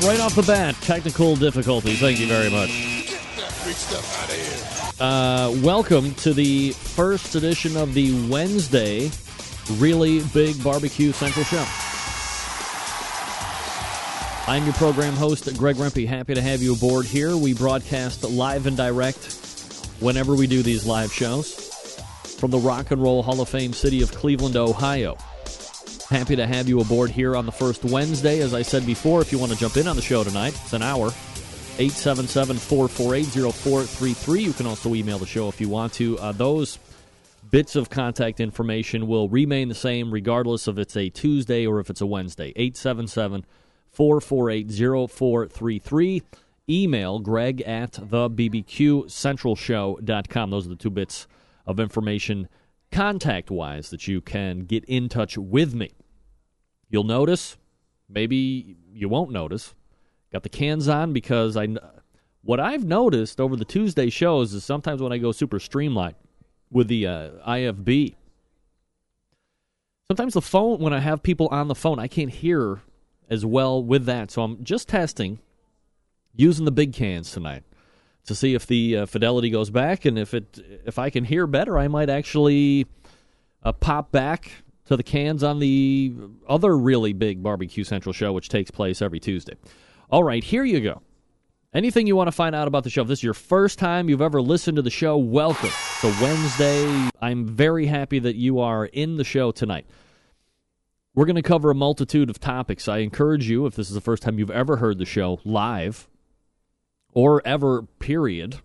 Right, right off the bat, technical difficulties. Thank you very much. Uh, welcome to the first edition of the Wednesday Really Big Barbecue Central Show. I'm your program host, Greg Rempe. Happy to have you aboard here. We broadcast live and direct whenever we do these live shows from the Rock and Roll Hall of Fame city of Cleveland, Ohio. Happy to have you aboard here on the first Wednesday. As I said before, if you want to jump in on the show tonight, it's an hour. 877 448 0433. You can also email the show if you want to. Uh, those bits of contact information will remain the same regardless of if it's a Tuesday or if it's a Wednesday. 877 448 0433. Email greg at the bbqcentralshow.com. Those are the two bits of information contact wise that you can get in touch with me. You'll notice, maybe you won't notice, got the cans on because I what I've noticed over the Tuesday shows is sometimes when I go super streamlined with the uh, IFB, sometimes the phone when I have people on the phone, I can't hear as well with that. So I'm just testing using the big cans tonight to see if the uh, fidelity goes back and if it if I can hear better, I might actually uh, pop back to the cans on the other really big barbecue central show, which takes place every Tuesday. All right, here you go. Anything you want to find out about the show? If this is your first time you've ever listened to the show, welcome. to Wednesday. I'm very happy that you are in the show tonight. We're going to cover a multitude of topics. I encourage you, if this is the first time you've ever heard the show live, or ever, period,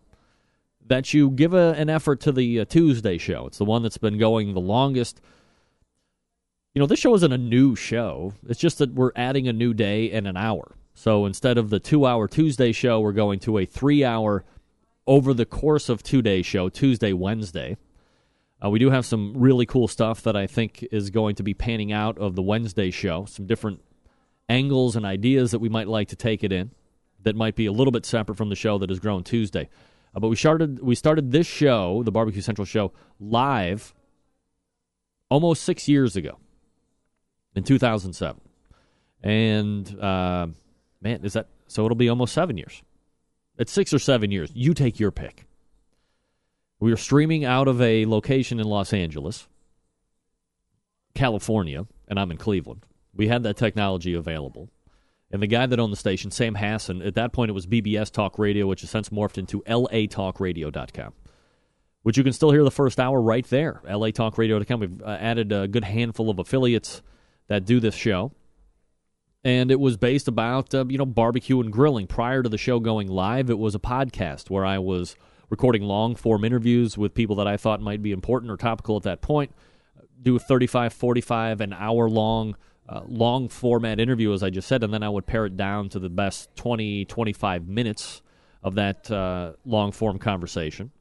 that you give a, an effort to the uh, Tuesday show. It's the one that's been going the longest. You know, this show isn't a new show. It's just that we're adding a new day and an hour. So instead of the two hour Tuesday show, we're going to a three hour over the course of two day show, Tuesday, Wednesday. Uh, we do have some really cool stuff that I think is going to be panning out of the Wednesday show, some different angles and ideas that we might like to take it in that might be a little bit separate from the show that has grown Tuesday. Uh, but we started we started this show, the Barbecue Central show, live almost six years ago in 2007, and uh, man, is that so? It'll be almost seven years. It's six or seven years. You take your pick. We are streaming out of a location in Los Angeles, California, and I'm in Cleveland. We had that technology available. And the guy that owned the station, Sam Hassan, at that point it was BBS Talk Radio, which has since morphed into latalkradio.com, which you can still hear the first hour right there, latalkradio.com. We've uh, added a good handful of affiliates that do this show. And it was based about, uh, you know, barbecue and grilling. Prior to the show going live, it was a podcast where I was recording long form interviews with people that I thought might be important or topical at that point. Do a 35, 45, an hour long uh, long format interview, as I just said, and then I would pare it down to the best 20, 25 minutes of that uh, long form conversation.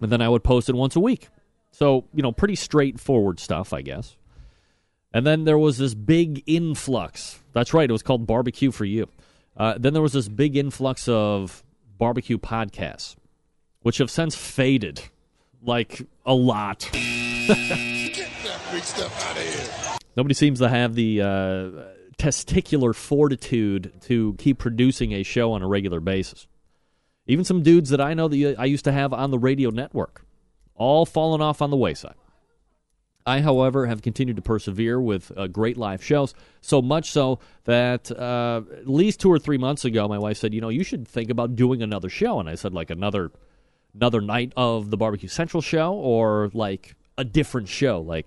And then I would post it once a week. So, you know, pretty straightforward stuff, I guess. And then there was this big influx. That's right, it was called Barbecue for You. Uh, then there was this big influx of barbecue podcasts, which have since faded like a lot. Get that big stuff out of here. Nobody seems to have the uh, testicular fortitude to keep producing a show on a regular basis. Even some dudes that I know that I used to have on the radio network, all fallen off on the wayside. I, however, have continued to persevere with uh, great live shows, so much so that uh, at least two or three months ago, my wife said, "You know, you should think about doing another show." And I said, "Like another, another night of the Barbecue Central show, or like a different show, like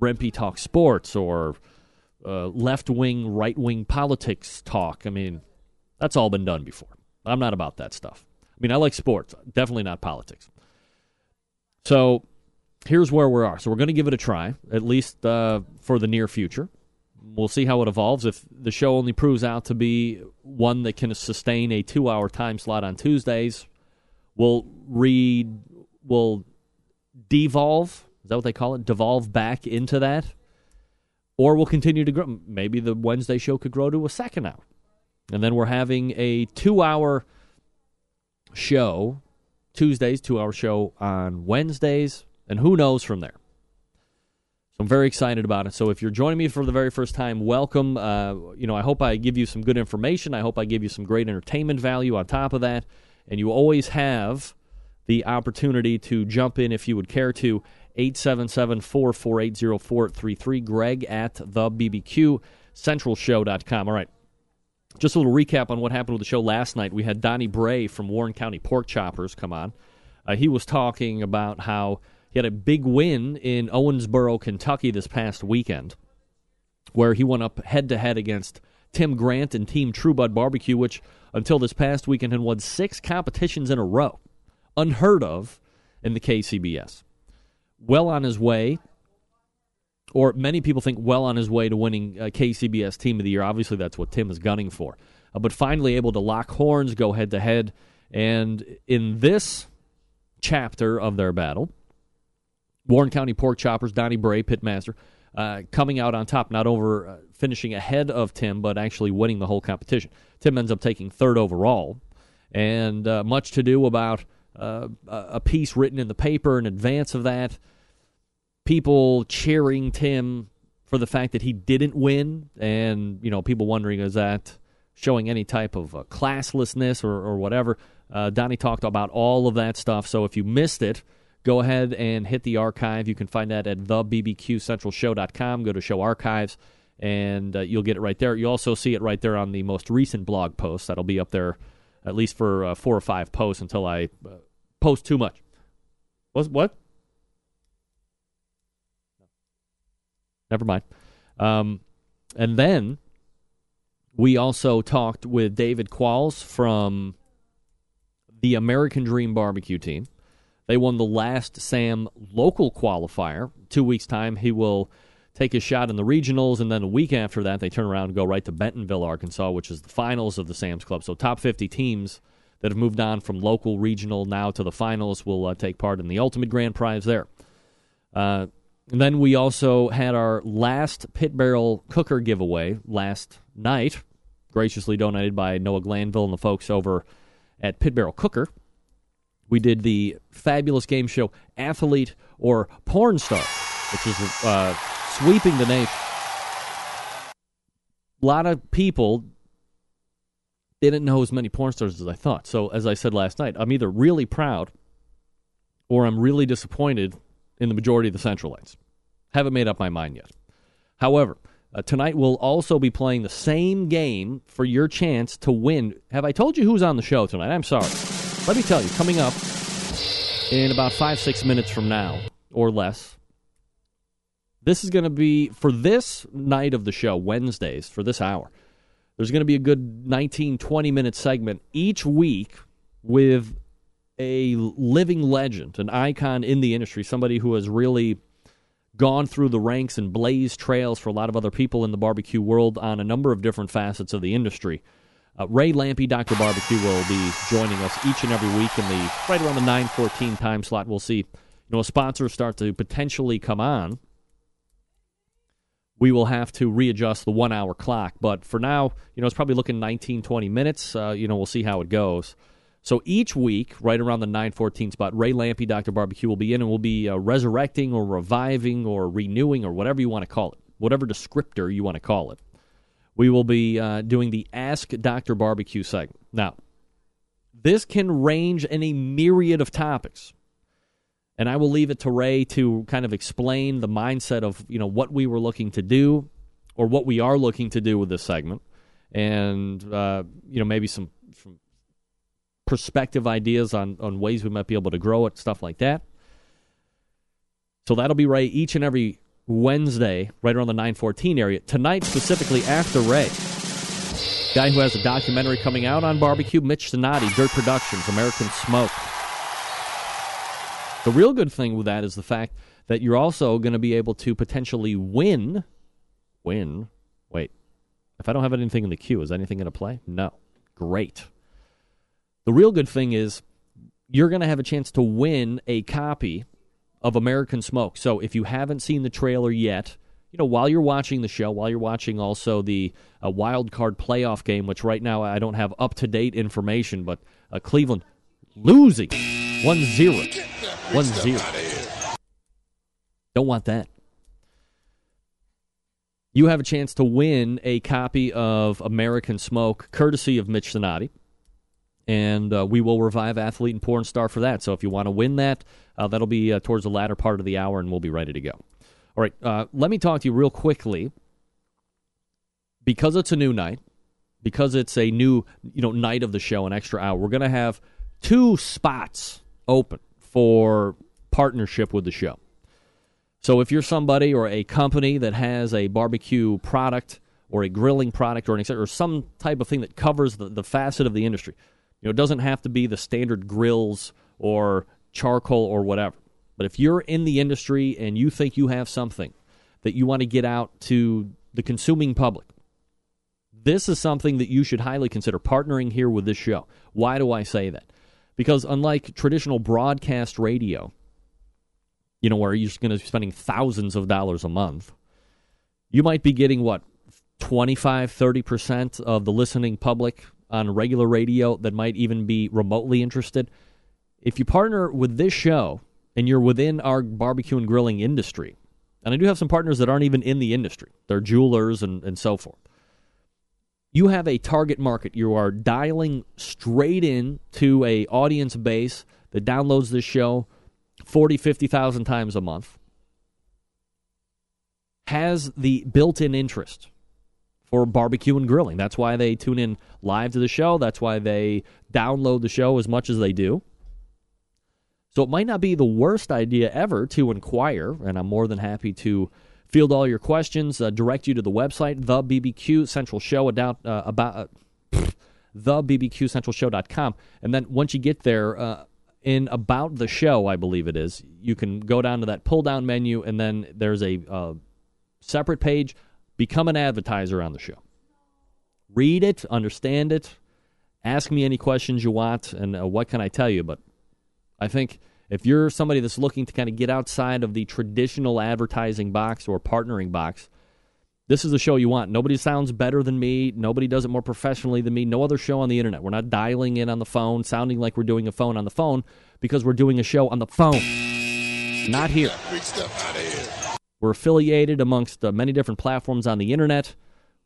Rempe Talk Sports or uh, left wing, right wing politics talk. I mean, that's all been done before. I'm not about that stuff. I mean, I like sports, definitely not politics. So here's where we are. So we're going to give it a try, at least uh, for the near future. We'll see how it evolves. If the show only proves out to be one that can sustain a two-hour time slot on Tuesdays, we'll read, we'll devolve. Is that what they call it? Devolve back into that, or we'll continue to grow. Maybe the Wednesday show could grow to a second hour, and then we're having a two-hour show Tuesdays, two-hour show on Wednesdays and who knows from there. So I'm very excited about it. So if you're joining me for the very first time, welcome. Uh, you know, I hope I give you some good information. I hope I give you some great entertainment value on top of that. And you always have the opportunity to jump in if you would care to. 877 448 0433. Greg at the BBQ Centralshow.com. All right. Just a little recap on what happened with the show last night. We had Donnie Bray from Warren County Pork Choppers come on. Uh, he was talking about how he had a big win in Owensboro, Kentucky this past weekend, where he went up head to head against Tim Grant and Team True Bud Barbecue, which until this past weekend had won six competitions in a row. Unheard of in the KCBS. Well on his way, or many people think well on his way to winning uh, KCBS Team of the Year. Obviously, that's what Tim is gunning for. Uh, but finally able to lock horns, go head to head. And in this chapter of their battle, Warren County Pork Choppers, Donnie Bray, pitmaster, uh, coming out on top, not over uh, finishing ahead of Tim, but actually winning the whole competition. Tim ends up taking third overall, and uh, much to do about uh, a piece written in the paper in advance of that. People cheering Tim for the fact that he didn't win, and you know, people wondering is that showing any type of uh, classlessness or, or whatever. Uh, Donnie talked about all of that stuff. So if you missed it, go ahead and hit the archive. You can find that at thebbqcentralshow.com. Go to show archives, and uh, you'll get it right there. You also see it right there on the most recent blog post. That'll be up there at least for uh, four or five posts until I uh, post too much. What? What? Never mind. Um, and then we also talked with David Qualls from the American Dream Barbecue team. They won the last SAM local qualifier. Two weeks' time, he will take a shot in the regionals, and then a week after that, they turn around and go right to Bentonville, Arkansas, which is the finals of the Sam's Club. So, top 50 teams that have moved on from local, regional, now to the finals will uh, take part in the ultimate grand prize there. Uh, and then we also had our last pit barrel cooker giveaway last night, graciously donated by Noah Glanville and the folks over at Pit Barrel Cooker we did the fabulous game show Athlete or Porn Star, which is uh, sweeping the nation. A lot of people didn't know as many porn stars as I thought. So, as I said last night, I'm either really proud or I'm really disappointed in the majority of the Centralites. Haven't made up my mind yet. However, uh, tonight we'll also be playing the same game for your chance to win. Have I told you who's on the show tonight? I'm sorry. Let me tell you, coming up in about five, six minutes from now or less, this is going to be for this night of the show, Wednesdays, for this hour. There's going to be a good 19, 20 minute segment each week with a living legend, an icon in the industry, somebody who has really gone through the ranks and blazed trails for a lot of other people in the barbecue world on a number of different facets of the industry. Uh, Ray Lampe, Dr. Barbecue, will be joining us each and every week in the right around the 9:14 time slot. We'll see, you know, sponsors start to potentially come on. We will have to readjust the one-hour clock, but for now, you know, it's probably looking 19, 20 minutes. Uh, you know, we'll see how it goes. So each week, right around the 9:14 spot, Ray Lampe, Dr. Barbecue, will be in, and we'll be uh, resurrecting or reviving or renewing or whatever you want to call it, whatever descriptor you want to call it we will be uh, doing the Ask Dr. Barbecue segment. Now, this can range in a myriad of topics. And I will leave it to Ray to kind of explain the mindset of, you know, what we were looking to do or what we are looking to do with this segment. And, uh, you know, maybe some, some perspective ideas on, on ways we might be able to grow it, stuff like that. So that'll be Ray each and every Wednesday, right around the 914 area. Tonight, specifically after Ray, Guy who has a documentary coming out on barbecue, Mitch Donati, Dirt Productions, American Smoke. The real good thing with that is the fact that you're also going to be able to potentially win. Win. Wait. If I don't have anything in the queue, is anything going to play? No. Great. The real good thing is you're going to have a chance to win a copy of American Smoke. So if you haven't seen the trailer yet, you know, while you're watching the show, while you're watching also the uh, wild card playoff game, which right now I don't have up to date information, but uh, Cleveland losing 1 0. 1 0. Don't want that. You have a chance to win a copy of American Smoke, courtesy of Mitch Donati. And uh, we will revive Athlete and Porn Star for that. So if you want to win that, uh, that'll be uh, towards the latter part of the hour, and we'll be ready to go. All right, uh, let me talk to you real quickly. Because it's a new night, because it's a new you know night of the show, an extra hour, we're going to have two spots open for partnership with the show. So if you're somebody or a company that has a barbecue product or a grilling product or an or some type of thing that covers the, the facet of the industry, you know, it doesn't have to be the standard grills or charcoal or whatever. But if you're in the industry and you think you have something that you want to get out to the consuming public, this is something that you should highly consider partnering here with this show. Why do I say that? Because unlike traditional broadcast radio, you know, where you're just going to be spending thousands of dollars a month, you might be getting what 25, 30% of the listening public on regular radio that might even be remotely interested. If you partner with this show and you're within our barbecue and grilling industry, and I do have some partners that aren't even in the industry, they're jewelers and, and so forth. You have a target market. You are dialing straight in to a audience base that downloads this show 40, 50,000 times a month, has the built in interest for barbecue and grilling. That's why they tune in live to the show. That's why they download the show as much as they do. So it might not be the worst idea ever to inquire, and I'm more than happy to field all your questions, uh, direct you to the website, the BBQ Central Show, about, uh, about uh, BBQCentralShow.com. And then once you get there, uh, in about the show, I believe it is, you can go down to that pull down menu, and then there's a uh, separate page, become an advertiser on the show. Read it, understand it, ask me any questions you want, and uh, what can I tell you? But I think if you're somebody that's looking to kind of get outside of the traditional advertising box or partnering box, this is the show you want. Nobody sounds better than me. Nobody does it more professionally than me. No other show on the internet. We're not dialing in on the phone, sounding like we're doing a phone on the phone, because we're doing a show on the phone. Not here. We're affiliated amongst uh, many different platforms on the internet.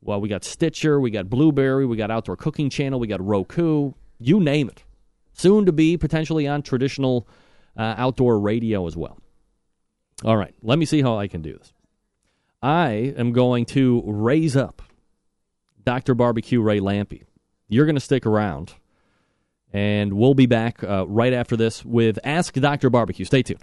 Well, we got Stitcher, we got Blubrry, we got Outdoor Cooking Channel, we got Roku, you name it. Soon to be potentially on traditional uh, outdoor radio as well. All right, let me see how I can do this. I am going to raise up Dr. Barbecue Ray Lampe. You're going to stick around, and we'll be back uh, right after this with Ask Dr. Barbecue. Stay tuned.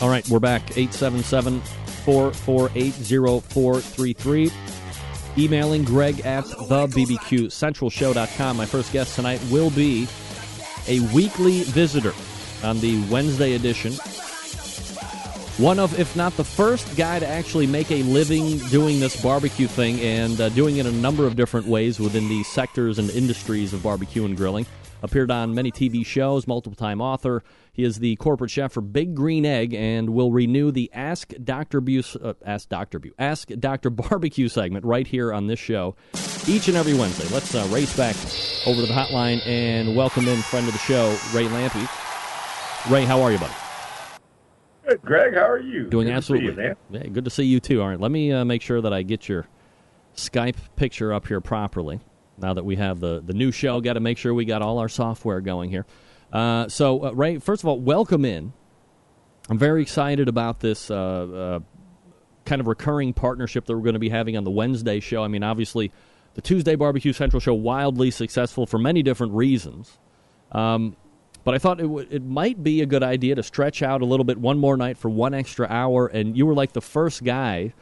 All right, we're back. 877 448 0433. Emailing greg at thebbqcentralshow.com. My first guest tonight will be a weekly visitor on the Wednesday edition. One of, if not the first guy to actually make a living doing this barbecue thing and uh, doing it a number of different ways within the sectors and industries of barbecue and grilling. Appeared on many TV shows, multiple time author. He is the corporate chef for Big Green Egg and will renew the Ask Dr. Buse, uh, Ask Dr. Bu, Ask Dr. Barbecue segment right here on this show each and every Wednesday. Let's uh, race back over to the hotline and welcome in friend of the show, Ray Lampe. Ray, how are you, buddy? Good, Greg. How are you? Doing good absolutely. To you. Yeah, good to see you too. All right, let me uh, make sure that I get your Skype picture up here properly. Now that we have the, the new show, got to make sure we got all our software going here. Uh, so, uh, Ray, first of all, welcome in. I'm very excited about this uh, uh kind of recurring partnership that we're going to be having on the Wednesday show. I mean, obviously, the Tuesday Barbecue Central show wildly successful for many different reasons. Um, but I thought it, w- it might be a good idea to stretch out a little bit one more night for one extra hour. And you were like the first guy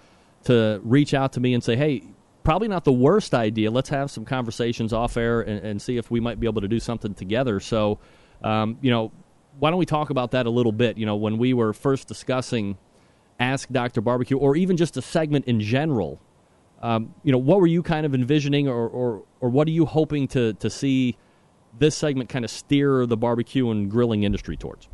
to reach out to me and say, hey, probably not the worst idea. Let's have some conversations off air and, and see if we might be able to do something together. So, um, you know, why don't we talk about that a little bit? You know, when we were first discussing Ask Dr. Barbecue or even just a segment in general, um, you know, what were you kind of envisioning or, or, or what are you hoping to, to see this segment kind of steer the barbecue and grilling industry towards?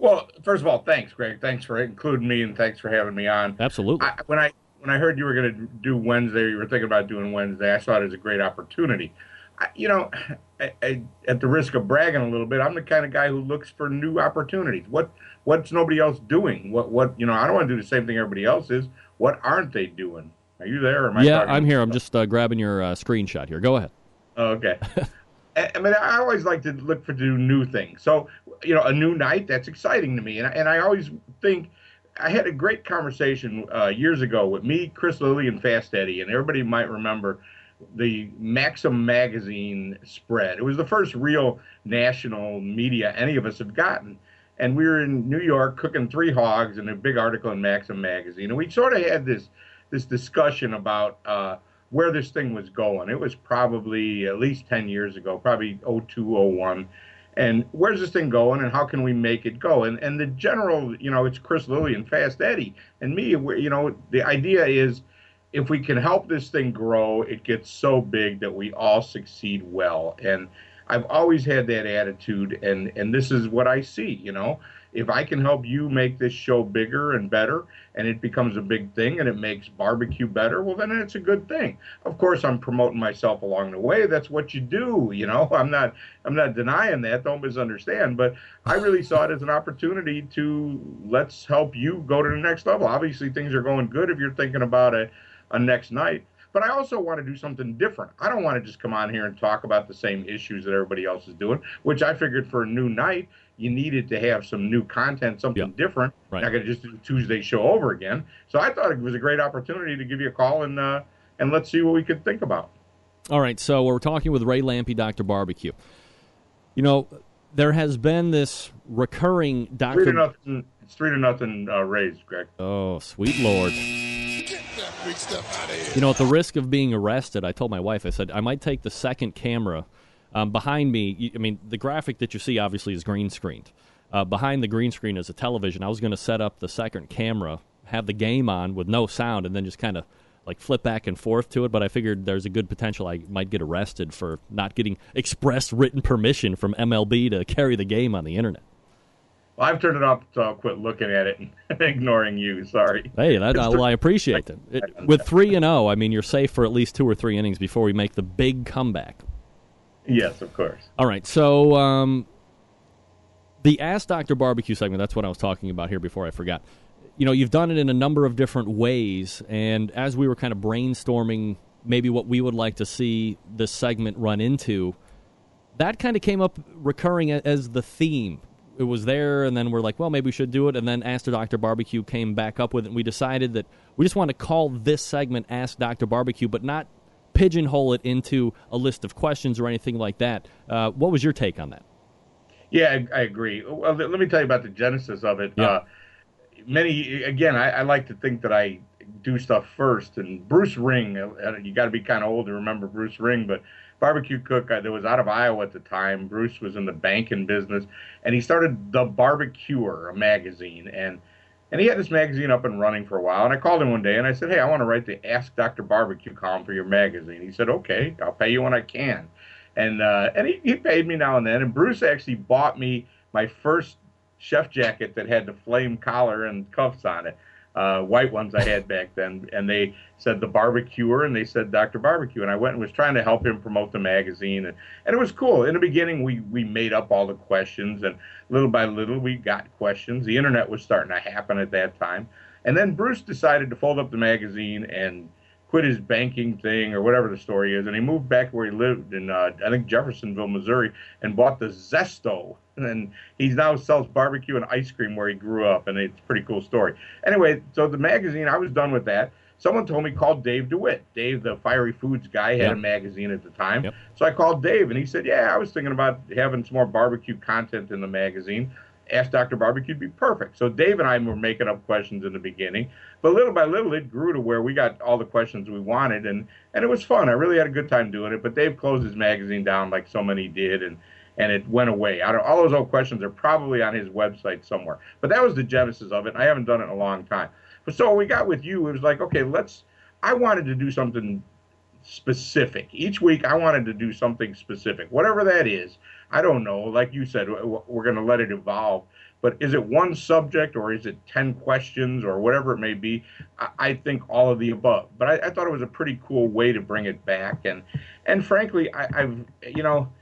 Well, first of all, thanks, Greg. Thanks for including me and thanks for having me on. Absolutely. I, when I when I heard you were going to do Wednesday, you were thinking about doing Wednesday. I saw it as a great opportunity. I, you know, I, I, at the risk of bragging a little bit, I'm the kind of guy who looks for new opportunities. What what's nobody else doing? What what you know? I don't want to do the same thing everybody else is. What aren't they doing? Are you there? Or am I yeah, I'm here. I'm just uh, grabbing your uh, screenshot here. Go ahead. Oh, okay. I mean, I always like to look for do new things. So, you know, a new night that's exciting to me, and and I always think I had a great conversation uh, years ago with me, Chris Lilly, and Fast Eddie, and everybody might remember the Maxim magazine spread. It was the first real national media any of us have gotten. And we were in New York cooking three hogs in a big article in Maxim magazine, and we sort of had this this discussion about uh, where this thing was going. It was probably at least 10 years ago, probably 02, 01 and where's this thing going and how can we make it go? And and the general you know it's chris lilly and fast eddie. And me you know the idea is if we can help this thing grow it gets so big that we all succeed well. And i've always had that attitude and and this is what i see you know if I can help you make this show bigger and better and it becomes a big thing and it makes barbecue better, well then it's a good thing. Of course I'm promoting myself along the way. That's what you do, you know. I'm not I'm not denying that, don't misunderstand, but I really saw it as an opportunity to let's help you go to the next level. Obviously things are going good if you're thinking about a, a next night. But I also want to do something different. I don't want to just come on here and talk about the same issues that everybody else is doing, which I figured for a new night you needed to have some new content, something yep. different. Right. Not going to just do Tuesday show over again. So I thought it was a great opportunity to give you a call and uh, and let's see what we could think about. All right, so we're talking with Ray Lampe, Doctor Barbecue. You know, there has been this recurring Doctor. Three to nothing. It's three to nothing uh, Rays, Greg. Oh, sweet lord. You know, at the risk of being arrested, I told my wife, I said, I might take the second camera um, behind me, I mean, the graphic that you see obviously is green screened. Uh, behind the green screen is a television. I was going to set up the second camera, have the game on with no sound, and then just kind of like flip back and forth to it. But I figured there's a good potential I might get arrested for not getting express written permission from MLB to carry the game on the internet. Well, I've turned it off, so I'll quit looking at it and ignoring you. Sorry. Hey, that, well, I appreciate it. it. With three and zero, oh, I mean, you're safe for at least two or three innings before we make the big comeback. Yes, of course. All right. So um, the Ask Dr. Barbecue segment, that's what I was talking about here before I forgot. You know, you've done it in a number of different ways. And as we were kind of brainstorming maybe what we would like to see this segment run into, that kind of came up recurring as the theme. It was there, and then we're like, well, maybe we should do it. And then Ask Dr. Barbecue came back up with it, and we decided that we just want to call this segment Ask Dr. Barbecue, but not pigeonhole it into a list of questions or anything like that. Uh, what was your take on that? Yeah, I, I, agree. Well, let me tell you about the genesis of it. Yeah. Uh, many, again, I, I, like to think that I do stuff first. And Bruce Ring, uh, you got to be kind of old to remember Bruce Ring, but barbecue cook uh, that was out of Iowa at the time. Bruce was in the banking business, and he started the Barbecuer, a magazine, and and he had this magazine up and running for a while. And I called him one day and I said, Hey, I want to write the Ask Dr. Barbecue column for your magazine. He said, Okay, I'll pay you when I can. And uh, and he, he paid me now and then. And Bruce actually bought me my first chef jacket that had the flame collar and cuffs on it uh, white ones I had back then, and they said the barbecuer, and they said Dr. Barbecue, and I went and was trying to help him promote the magazine, and, and it was cool. In the beginning, we we made up all the questions, and little by little, we got questions. The internet was starting to happen at that time, and then Bruce decided to fold up the magazine and quit his banking thing or whatever the story is, and he moved back where he lived in uh, I think Jeffersonville, Missouri, and bought the Zesto, and he now sells barbecue and ice cream where he grew up, and it's a pretty cool story. Anyway, so the magazine, I was done with that. Someone told me call Dave DeWitt. Dave, the fiery foods guy, had Yep. a magazine at the time. Yep. So I called Dave, and he said, "Yeah, I was thinking about having some more barbecue content in the magazine." Ask Dr. Barbecue would be perfect. So Dave and I were making up questions in the beginning, but little by little it grew to where we got all the questions we wanted, and and it was fun. I really had a good time doing it. But Dave closed his magazine down like so many did, and and it went away. I don't, all those old questions are probably on his website somewhere. But that was the genesis of it. I haven't done it in a long time. But so we got with you. It was like, okay, let's. I wanted to do something specific. Each week, I wanted to do something specific, whatever that is. I don't know. Like you said, we're going to let it evolve. But is it one subject or is it 10 questions or whatever it may be? I, I think all of the above. But I, I thought it was a pretty cool way to bring it back. And, and frankly, I, I've, you know,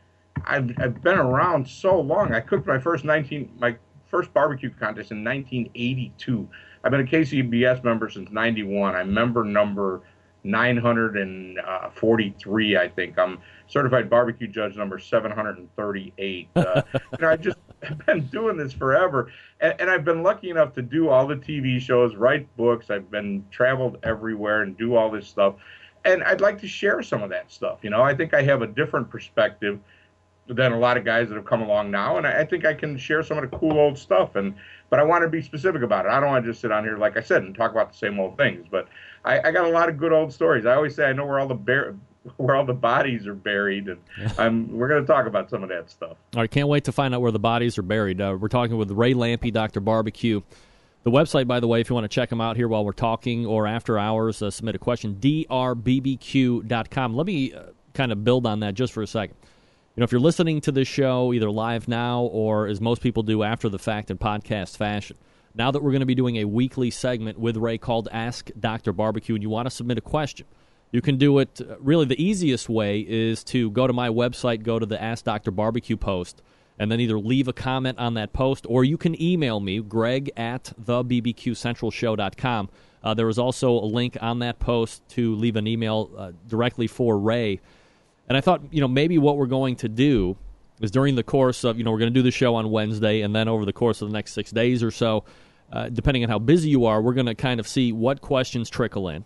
I've, I've been around so long. I cooked my first 19, my first barbecue contest in 1982. I've been a KCBS member since 91. I'm member number 943, uh, I think. I'm certified barbecue judge number 738. Uh, you know, I just been doing this forever, and, and I've been lucky enough to do all the TV shows, write books. I've been traveled everywhere and do all this stuff, and I'd like to share some of that stuff. You know, I think I have a different perspective than a lot of guys that have come along now, and I, I think I can share some of the cool old stuff. And but I want to be specific about it. I don't want to just sit on here, like I said, and talk about the same old things. But I, I got a lot of good old stories. I always say I know where all the bear, where all the bodies are buried, and I'm, we're going to talk about some of that stuff. All right, can't wait to find out where the bodies are buried. Uh, we're talking with Ray Lampe, Dr. Barbecue. The website, by the way, if you want to check them out here while we're talking or after hours, uh, submit a question, drbbq.com. Let me uh, kind of build on that just for a second. You know, if you're listening to this show either live now or as most people do after the fact in podcast fashion, now that we're going to be doing a weekly segment with Ray called Ask Dr. Barbecue and you want to submit a question, you can do it. Really, the easiest way is to go to my website, go to the Ask Dr. Barbecue post, and then either leave a comment on that post or you can email me, greg at thebbqcentralshow.com. Uh, there is also a link on that post to leave an email uh, directly for Ray. And I thought, you know, maybe what we're going to do is during the course of, you know, we're going to do the show on Wednesday, and then over the course of the next six days or so, uh, depending on how busy you are, we're going to kind of see what questions trickle in.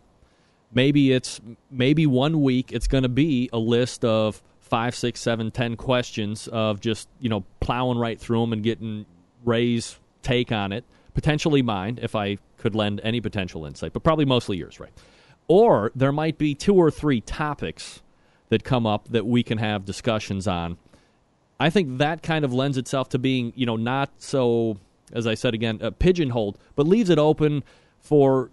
Maybe it's maybe one week it's going to be a list of five, six, seven, ten questions of just you know plowing right through them and getting Ray's take on it, potentially mine if I could lend any potential insight, but probably mostly yours, right? Or there might be two or three topics that come up that we can have discussions on. I think that kind of lends itself to being, you know, not so, as I said again, uh, pigeonholed, but leaves it open for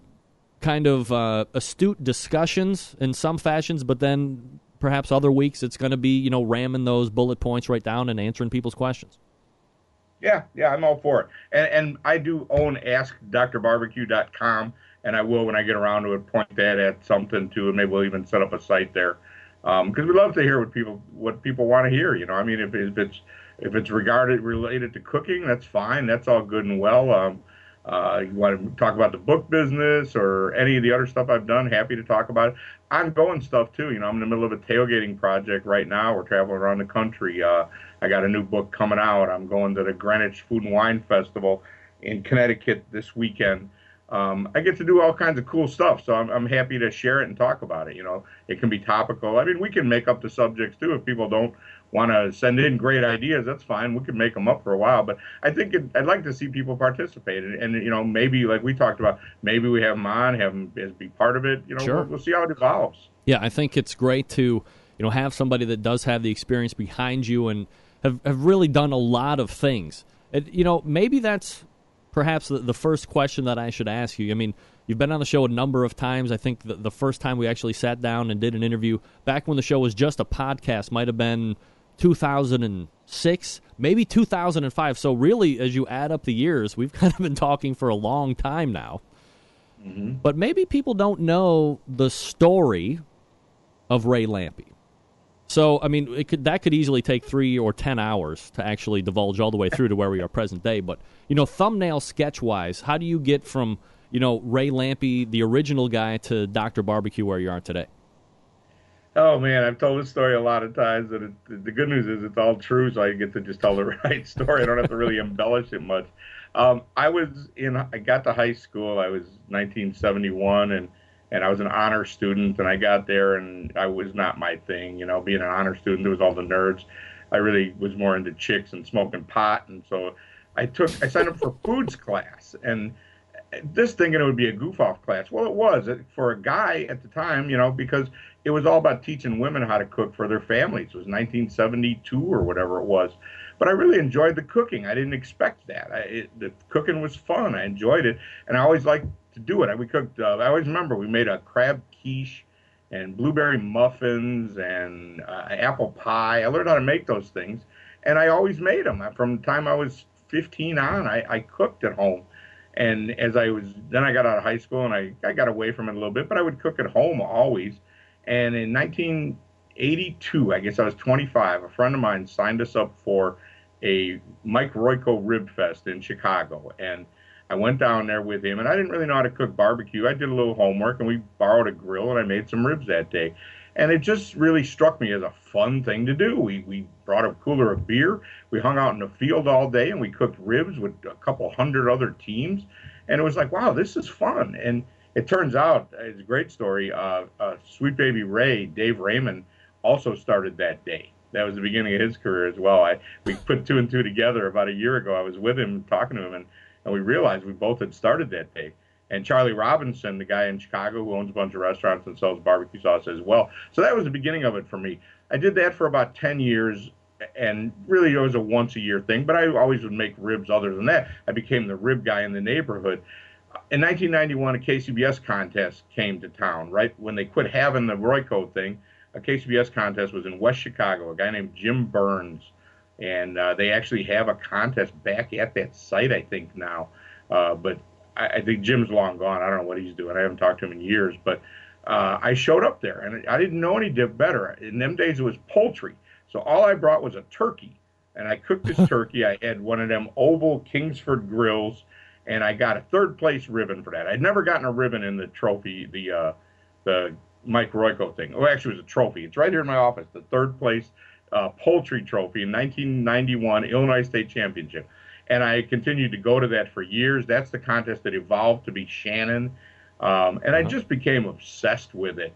kind of uh, astute discussions in some fashions, but then perhaps other weeks it's going to be, you know, ramming those bullet points right down and answering people's questions. Yeah, yeah, I'm all for it. And and I do own AskDrBarbecue.com, and I will when I get around to it point that at something too, and maybe we'll even set up a site there because we'd love to hear what people what people want to hear. You know, I mean, if, if it's if it's regarded related to cooking, that's fine. That's all good and well. Um, uh, you want to talk about the book business or any of the other stuff I've done, happy to talk about it. Ongoing stuff too. You know, I'm in the middle of a tailgating project right now. We're traveling around the country. Uh, I got a new book coming out. I'm going to the Greenwich Food and Wine Festival in Connecticut this weekend. Um, I get to do all kinds of cool stuff, so I'm, I'm happy to share it and talk about it. You know, it can be topical. I mean, we can make up the subjects too if people don't want to send in great ideas. That's fine. We can make them up for a while, but I think it, I'd like to see people participate, and, and you know, maybe like we talked about, maybe we have them on, have them as be part of it. You know, Sure. we'll, we'll see how it evolves. Yeah, I think it's great to you know have somebody that does have the experience behind you and have, have really done a lot of things. You know, maybe that's perhaps the, the first question that I should ask you. I mean, you've been on the show a number of times. I think the, the first time we actually sat down and did an interview back when the show was just a podcast might have been 2006, maybe 2005. So really, as you add up the years, we've kind of been talking for a long time now. Mm-hmm. But maybe people don't know the story of Ray Lampe. So, I mean, it could, that could easily take three or ten hours to actually divulge all the way through to where we are present day. But, you know, thumbnail sketch wise, how do you get from you know, Ray Lampe, the original guy, to Dr. Barbecue, where you are today? Oh man, I've told this story a lot of times, and it, the good news is it's all true, so I get to just tell the right story. I don't have to really embellish it much. Um, I was in, I got to high school. I was 1971, and and I was an honor student, and I got there, and I was not my thing. You know, being an honor student, there was all the nerds. I really was more into chicks and smoking pot, and so I took, I signed up for foods class, and this thinking it would be a goof off class. Well, it was for a guy at the time, you know, because it was all about teaching women how to cook for their families. It was 1972 or whatever it was. But I really enjoyed the cooking. I didn't expect that. I, it, the cooking was fun. I enjoyed it, and I always liked to do it. We cooked. Uh, I always remember we made a crab quiche and blueberry muffins and uh, apple pie. I learned how to make those things, and I always made them from the time I was 15 on. I, I cooked at home and as I was, then I got out of high school and I, I got away from it a little bit, but I would cook at home always. And in 1982, I guess I was 25, a friend of mine signed us up for a Mike Royko Rib Fest in Chicago. And I went down there with him, and I didn't really know how to cook barbecue. I did a little homework, and we borrowed a grill, and I made some ribs that day. And it just really struck me as a fun thing to do. We, we brought a cooler of beer. We hung out in the field all day and we cooked ribs with a couple hundred other teams. And it was like, wow, this is fun. And it turns out, it's a great story. Uh, uh, Sweet Baby Ray, Dave Raymond, also started that day. That was the beginning of his career as well. I we put two and two together about a year ago. I was with him talking to him, and, and we realized we both had started that day and Charlie Robinson, the guy in Chicago who owns a bunch of restaurants and sells barbecue sauce as well. So that was the beginning of it for me. I did that for about 10 years, and really it was a once a year thing, but I always would make ribs other than that. I became the rib guy in the neighborhood. In 1991, a KCBS contest came to town, right? When they quit having the Royko thing, a KCBS contest was in West Chicago. A guy named Jim Burns. And uh, they actually have a contest back at that site, I think, now. Uh, but I, I, think Jim's long gone. I don't know what he's doing. I haven't talked to him in years, but uh, I showed up there and I didn't know any dip better. In them days, it was poultry. So all I brought was a turkey and I cooked this turkey. I had one of them oval Kingsford grills and I got a third place ribbon for that. I'd never gotten a ribbon in the trophy, the, uh, the Mike Royko thing. Oh, actually, it was a trophy. It's right here in my office, the third place uh, poultry trophy in 1991 Illinois State Championship and I continued to go to that for years. That's the contest that evolved to be Shannon, um, and I uh-huh. just became obsessed with it.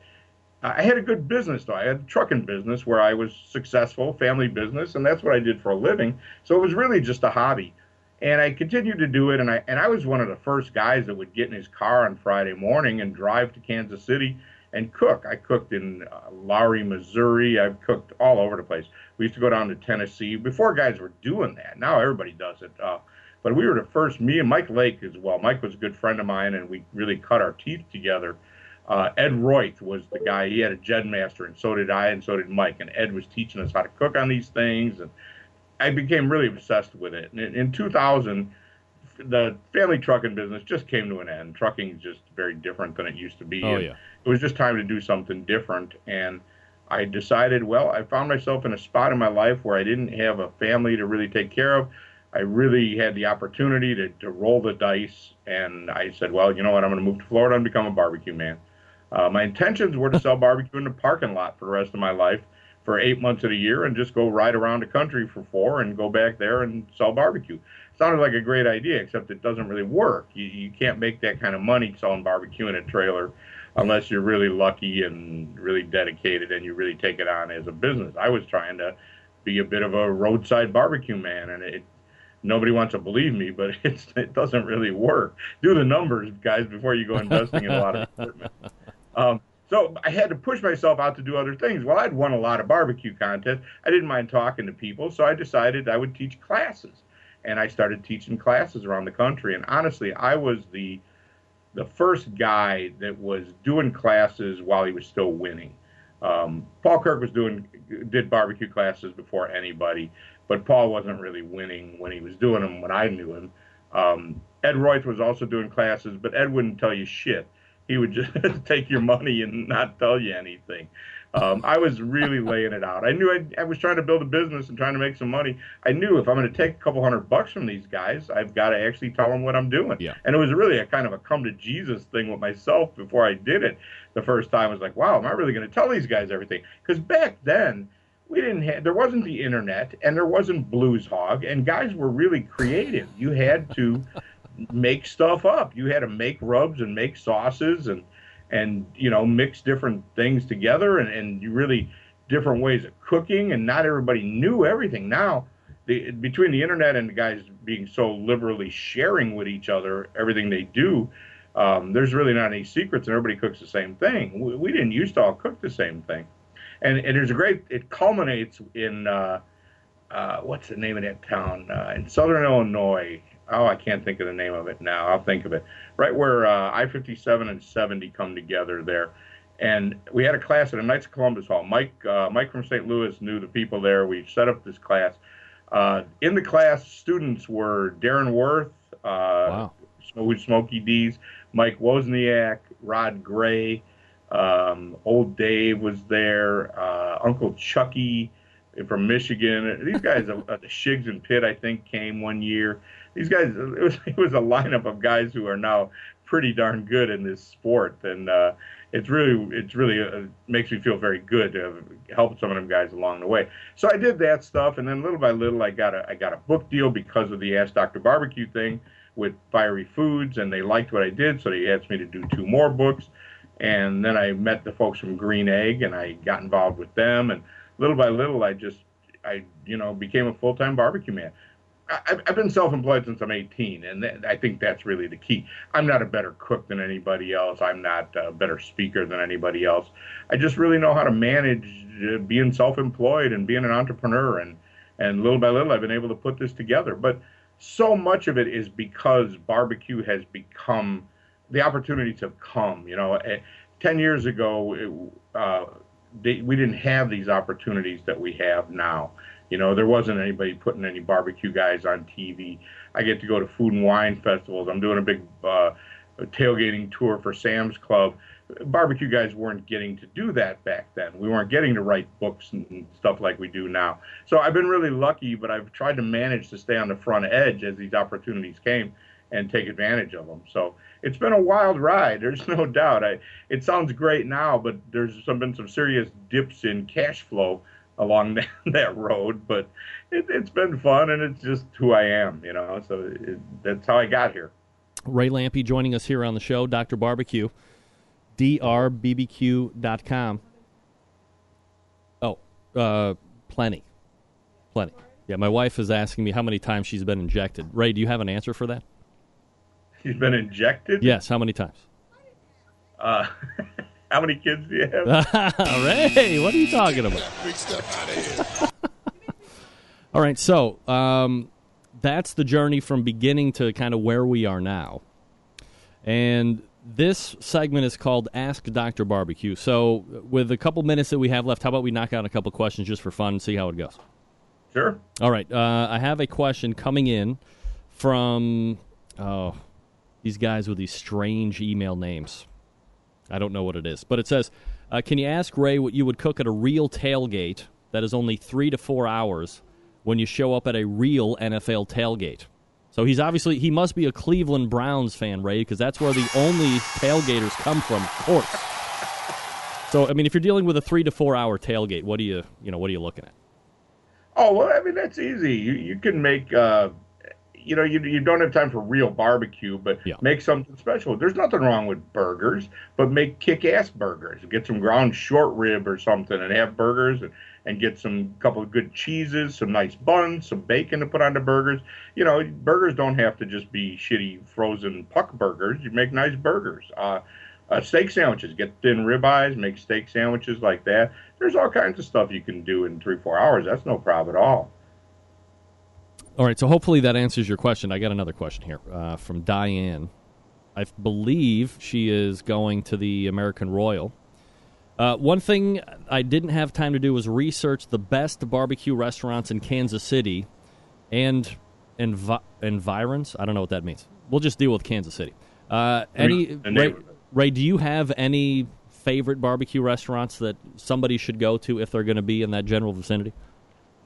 I had a good business though. I had a trucking business where I was successful, family business, and that's what I did for a living. So it was really just a hobby. And I continued to do it, and I and I was one of the first guys that would get in his car on Friday morning and drive to Kansas City and cook. I cooked in uh, Lowry, Missouri. I've cooked all over the place. We used to go down to Tennessee before guys were doing that. Now everybody does it. Uh, but we were the first. Me and Mike Lake as well. Mike was a good friend of mine, and we really cut our teeth together. Uh, Ed Roith was the guy. He had a Jed Master, and so did I, and so did Mike. And Ed was teaching us how to cook on these things, and I became really obsessed with it. And in 2000, the family trucking business just came to an end. Trucking is just very different than it used to be. Oh yeah it was just time to do something different. And I decided, well, I found myself in a spot in my life where I didn't have a family to really take care of. I really had the opportunity to, to roll the dice. And I said, well, you know what? I'm going to move to Florida and become a barbecue man. Uh, my intentions were to sell barbecue in the parking lot for the rest of my life for eight months of the year and just go ride around the country for four and go back there and sell barbecue. Sounded like a great idea, except it doesn't really work. You, you can't make that kind of money selling barbecue in a trailer unless you're really lucky and really dedicated and you really take it on as a business. I was trying to be a bit of a roadside barbecue man, and it nobody wants to believe me, but it's, it doesn't really work. Do the numbers, guys, before you go investing in a lot of equipment. Um, so I had to push myself out to do other things. Well, I'd won a lot of barbecue contests. I didn't mind talking to people, so I decided I would teach classes. And I started teaching classes around the country. And honestly, I was the the first guy that was doing classes while he was still winning. Um, Paul Kirk was doing did barbecue classes before anybody, but Paul wasn't really winning when he was doing them when I knew him. Um, Ed Roith was also doing classes, but Ed wouldn't tell you shit. He would just take your money and not tell you anything. Um, I was really laying it out. I knew I, I was trying to build a business and trying to make some money. I knew if I'm going to take a couple hundred bucks from these guys, I've got to actually tell them what I'm doing. Yeah. And it was really a kind of a come to Jesus thing with myself before I did it. The first time I was like, wow, am I really going to tell these guys everything? Because back then, we didn't have there wasn't the internet and there wasn't blues hog and guys were really creative you had to make stuff up you had to make rubs and make sauces and and you know mix different things together and, and you really different ways of cooking and not everybody knew everything. Now the, between the internet and the guys being so liberally sharing with each other everything they do um, there's really not any secrets and everybody cooks the same thing. We, we didn't used to all cook the same thing. And, and there's a great it culminates in uh, uh, what's the name of that town? Uh, in southern illinois oh i can't think of the name of it now i'll think of it right where uh, i-57 and 70 come together there and we had a class at the knights of columbus hall mike uh, mike from st louis knew the people there we set up this class uh, in the class students were Darren Warth wow. Smokey D's, Mike Wozniak, Rod Gray, um, old Dave was there. Uh, Uncle Chucky from Michigan. These guys, uh, the Shigs in Pit, I think, came one year. These guys, it was it was a lineup of guys who are now pretty darn good in this sport, and uh, it's really it's really uh, makes me feel very good to have helped some of them guys along the way. So I did that stuff, and then little by little, I got a I got a book deal because of the Ask Doctor Barbecue thing with Fiery Foods, and they liked what I did, so they asked me to do two more books. And then I met the folks from Green Egg, and I got involved with them. And little by little, I just, I, you know, became a full time barbecue man. I, I've been self-employed since I'm 18, and th- I think that's really the key. I'm not a better cook than anybody else. I'm not a better speaker than anybody else. I just really know how to manage uh, being self-employed and being an entrepreneur, and and little by little, I've been able to put this together. But so much of it is because barbecue has become the opportunities have come. You know, eh, ten years ago, it, uh, they, we didn't have these opportunities that we have now. You know, there wasn't anybody putting any barbecue guys on TV. I get to go to food and wine festivals. I'm doing a big uh, tailgating tour for Sam's Club. Barbecue guys weren't getting to do that back then. We weren't getting to write books and stuff like we do now. So I've been really lucky, but I've tried to manage to stay on the front edge as these opportunities came and take advantage of them. So it's been a wild ride. There's no doubt. I, it sounds great now, but there's some, been some serious dips in cash flow along that, that road. But it, has been fun, and it's just who I am, you know. So it, that's how I got here. Ray Lampe joining us here on the show, Dr. Barbecue, drbbq.com. Oh, uh, plenty. Plenty. Yeah, my wife is asking me how many times she's been injected. Ray, do you have an answer for that? She's been injected? Yes, how many times? Uh, how many kids do you have? Ray, what are you talking about? Big stuff out of here. All right, so um, that's the journey from beginning to kind of where we are now. And this segment is called Ask Dr. Barbecue. So, with a couple minutes that we have left, how about we knock out a couple questions just for fun and see how it goes? Sure. All right. Uh, I have a question coming in from oh, these guys with these strange email names. I don't know what it is, but it says, uh, "Can you ask Ray what you would cook at a real tailgate that is only three to four hours when you show up at a real NFL tailgate?" So he's obviously he must be a Cleveland Browns fan, Ray, because that's where the only tailgaters come from, of course. So I mean, if you're dealing with a three to four hour tailgate, what do you you know what are you looking at? Oh well, I mean that's easy. You you can make uh, you know you you don't have time for real barbecue, but Yeah. make something special. There's nothing wrong with burgers, but make kick-ass burgers. Get some ground short rib or something, and have burgers and. And get some couple of good cheeses, some nice buns, some bacon to put on the burgers. You know, burgers don't have to just be shitty frozen puck burgers. You make nice burgers. Uh, uh, steak sandwiches. Get thin ribeyes, make steak sandwiches like that. There's all kinds of stuff you can do in three, four hours. That's no problem at all. All right, so hopefully that answers your question. I got another question here uh, from Diane. I believe she is going to the American Royal. Uh, one thing I didn't have time to do was research the best barbecue restaurants in Kansas City and envi- environs. I don't know what that means. We'll just deal with Kansas City. Uh, any Ray. Ray, do you have any favorite barbecue restaurants that somebody should go to if they're going to be in that general vicinity?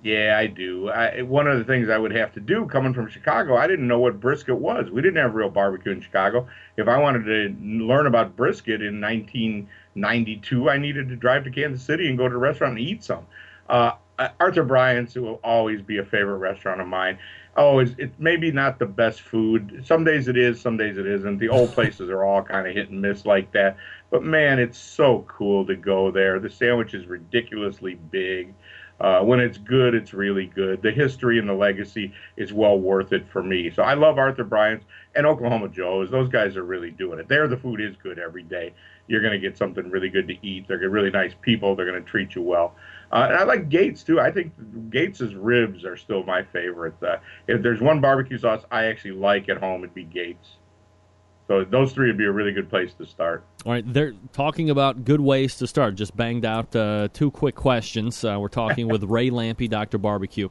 Yeah, I do. I, one of the things I would have to do coming from Chicago, I didn't know what brisket was. We didn't have real barbecue in Chicago. If I wanted to learn about brisket in 1992, I needed to drive to Kansas City and go to a restaurant and eat some. Uh, Arthur Bryant's will always be a favorite restaurant of mine. Oh, it's, it's maybe not the best food. Some days it is, some days it isn't. The old places are all kind of hit and miss like that. But man, it's so cool to go there. The sandwich is ridiculously big. Uh, when it's good, it's really good. The history and the legacy is well worth it for me. So I love Arthur Bryant's and Oklahoma Joe's. Those guys are really doing it. There, the food is good every day. You're going to get something really good to eat. They're really nice people. They're going to treat you well. Uh, and I like Gates too. I think Gates's ribs are still my favorite. Uh, if there's one barbecue sauce I actually like at home, it'd be Gates. So those three would be a really good place to start. All right, they're talking about good ways to start. Just banged out uh, two quick questions. Uh, we're talking with Ray Lampe, Dr. Barbecue.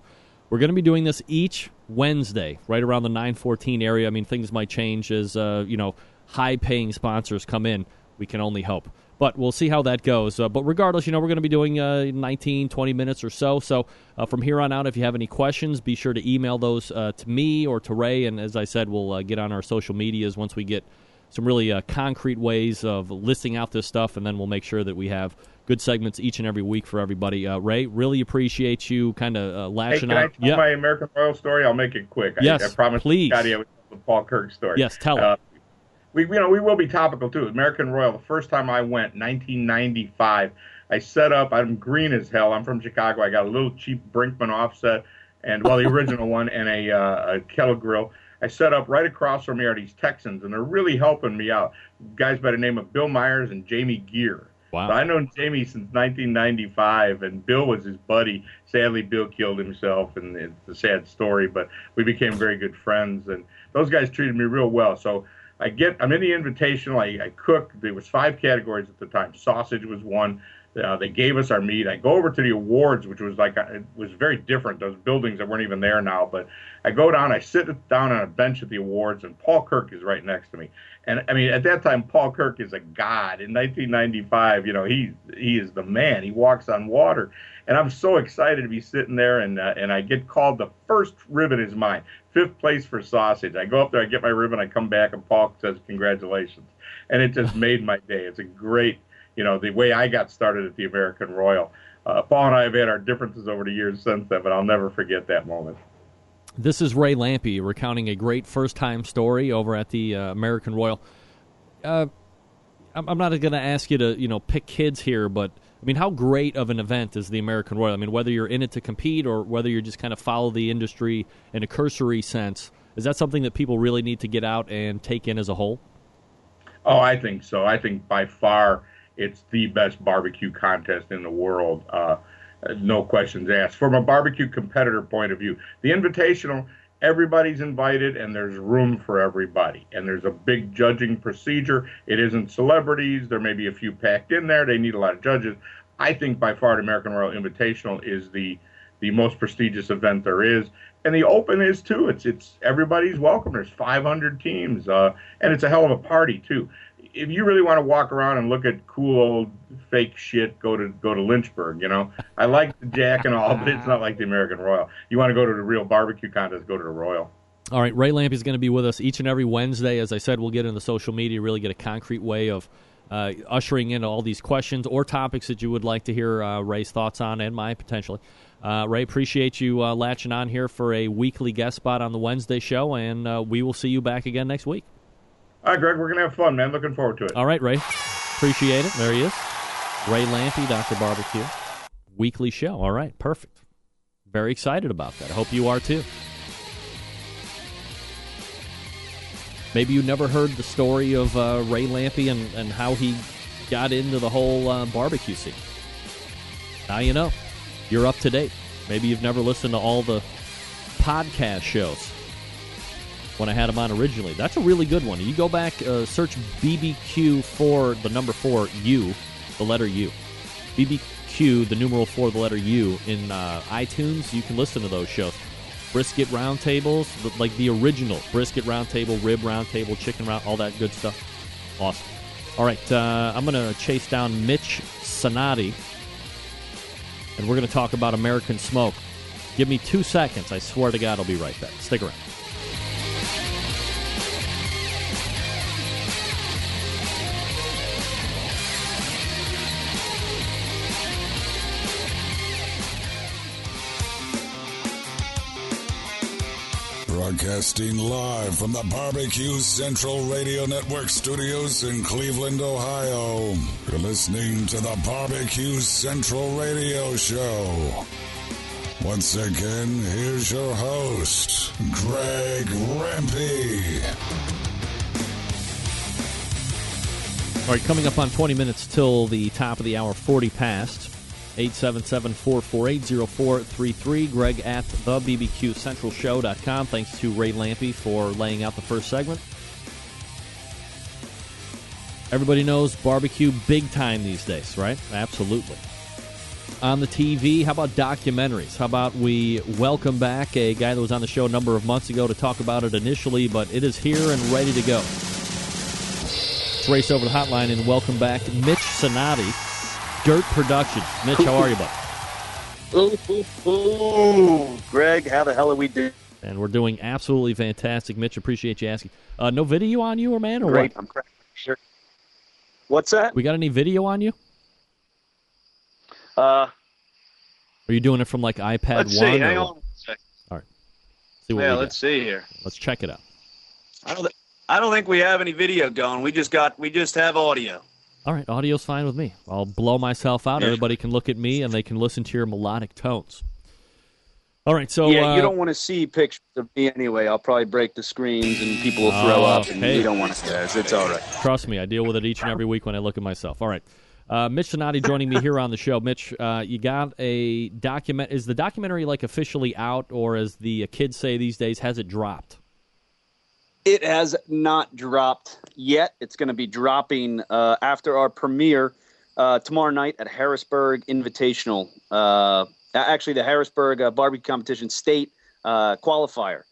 We're going to be doing this each Wednesday, right around the 914 area. I mean, things might change as, uh, you know, high-paying sponsors come in. We can only hope. But we'll see how that goes. Uh, but regardless, you know, we're going to be doing uh, 19, 20 minutes or so. So uh, from here on out, if you have any questions, be sure to email those uh, to me or to Ray. And as I said, we'll uh, get on our social medias once we get some really uh, concrete ways of listing out this stuff. And then we'll make sure that we have good segments each and every week for everybody. Ray, really appreciate you kind of lashing hey. I tell my American Royal story? I'll make it quick. Yes, I, I promise please. Scotty I would tell the Paul Kirk story. Yes, tell it we you know we will be topical too. American Royal. The first time I went, 1995, I set up. I'm green as hell. I'm from Chicago. I got a little cheap Brinkmann offset, and well, the original one, and a, uh, a kettle grill. I set up right across from me are these Texans, and they're really helping me out. Guys by the name of Bill Myers and Jamie Geer. Wow. So I known Jamie since 1995, and Bill was his buddy. Sadly, Bill killed himself, and it's a sad story. But we became very good friends, and those guys treated me real well. So I get I'm in the invitational. I, I cook. There was five categories at the time. Sausage was one. Uh, they gave us our meat. I go over to the awards, which was like it was very different. Those buildings that weren't even there now. But I go down. I sit down on a bench at the awards, and Paul Kirk is right next to me. And I mean, at that time, Paul Kirk is a god. In 1995, you know, he he is the man. He walks on water, and I'm so excited to be sitting there. And uh, and I get called. The first ribbon is mine. Fifth place for sausage. I go up there. I get my ribbon. I come back, and Paul says, "Congratulations!" And it just made my day. It's a great you know, the way I got started at the American Royal. Uh, Paul and I have had our differences over the years since then, but I'll never forget that moment. This is Ray Lampe recounting a great first time story over at the uh, American Royal. Uh, I'm not going to ask you to, you know, pick kids here, but I mean, how great of an event is the American Royal? I mean, whether you're in it to compete or whether you're just kind of follow the industry in a cursory sense, is that something that people really need to get out and take in as a whole? Oh, I think so. I think by far it's the best barbecue contest in the world. Uh, no questions asked. From a barbecue competitor point of view, the Invitational, everybody's invited and there's room for everybody. And there's a big judging procedure. It isn't celebrities. There may be a few packed in there. They need a lot of judges. I think by far the American Royal Invitational is the the most prestigious event there is, and the Open is too. It's it's everybody's welcome. There's 500 teams, uh, and it's a hell of a party too if you really want to walk around and look at cool old fake shit, go to go to Lynchburg. You know, I like the Jack and all, but it's not like the American Royal. You want to go to the real barbecue contest, go to the Royal. All right, Ray Lampe is going to be with us each and every Wednesday. As I said, we'll get into social media, really get a concrete way of uh, ushering in all these questions or topics that you would like to hear uh, Ray's thoughts on and mine potentially. Uh, Ray, appreciate you uh, latching on here for a weekly guest spot on the Wednesday show, and uh, we will see you back again next week. All right, Greg, we're going to have fun, man. Looking forward to it. All right, Ray. Appreciate it. There he is. Ray Lampe, Dr. Barbecue. Weekly show. All right, perfect. Very excited about that. I hope you are too. Maybe you never heard the story of uh, Ray Lampe and, and how he got into the whole uh, barbecue scene. Now you know. You're up to date. Maybe you've never listened to all the podcast shows when I had him on originally. That's a really good one. You go back, uh, search BBQ for the number four U, the letter U. BBQ, the numeral four, the letter U in uh, iTunes. You can listen to those shows. Brisket roundtables, like the original brisket roundtable, rib roundtable, chicken round, all that good stuff. Awesome. All right, uh, I'm going to chase down Mitch Sonati, and we're going to talk about American Smoke. Give me two seconds. I swear to God, I'll be right back. Stick around. Broadcasting live from the Barbecue Central Radio Network studios in Cleveland, Ohio. You're listening to the Barbecue Central Radio Show. Once again, here's your host, Greg Rempe. All right, coming up on 20 minutes till the top of the hour, 40 past. 877-448-0433. Greg at the BBQCentralShow.com. Thanks to Ray Lampe for laying out the first segment. Everybody knows barbecue big time these days, right? Absolutely. On the TV, how about documentaries? How about we welcome back a guy that was on the show a number of months ago to talk about it initially, but it is here and ready to go. Let's race over the hotline and welcome back Mitch Sonati Dirt Productions. Mitch, how are you, bud? Ooh, ooh, ooh. Greg, how the hell are we doing? And we're doing absolutely fantastic. Mitch, appreciate you asking. Uh, no video on you, or man, or Great, what? I'm great. Sure. What's that? We got any video on you? Uh, Are you doing it from like iPad let's one? see. Hang on. a sec. See what Yeah, let's see here. Let's check it out. I don't. Th- I don't think we have any video going. We just got. We just have audio. All right, audio's fine with me. I'll blow myself out. Everybody can look at me and they can listen to your melodic tones. All right, so yeah, uh, you don't want to see pictures of me anyway. I'll probably break the screens and people will throw Oh, up, and hey. you don't want to see that. It's all right. Trust me, I deal with it each and every week when I look at myself. All right. Uh, Mitch Sonati joining me here on the show. Mitch, uh, you got a document. Is the documentary like officially out, or as the kids say these days, has it dropped? It has not dropped yet. It's going to be dropping uh, after our premiere uh, tomorrow night at Harrisburg Invitational. Uh, actually, the Harrisburg uh, Barbecue Competition State uh, Qualifier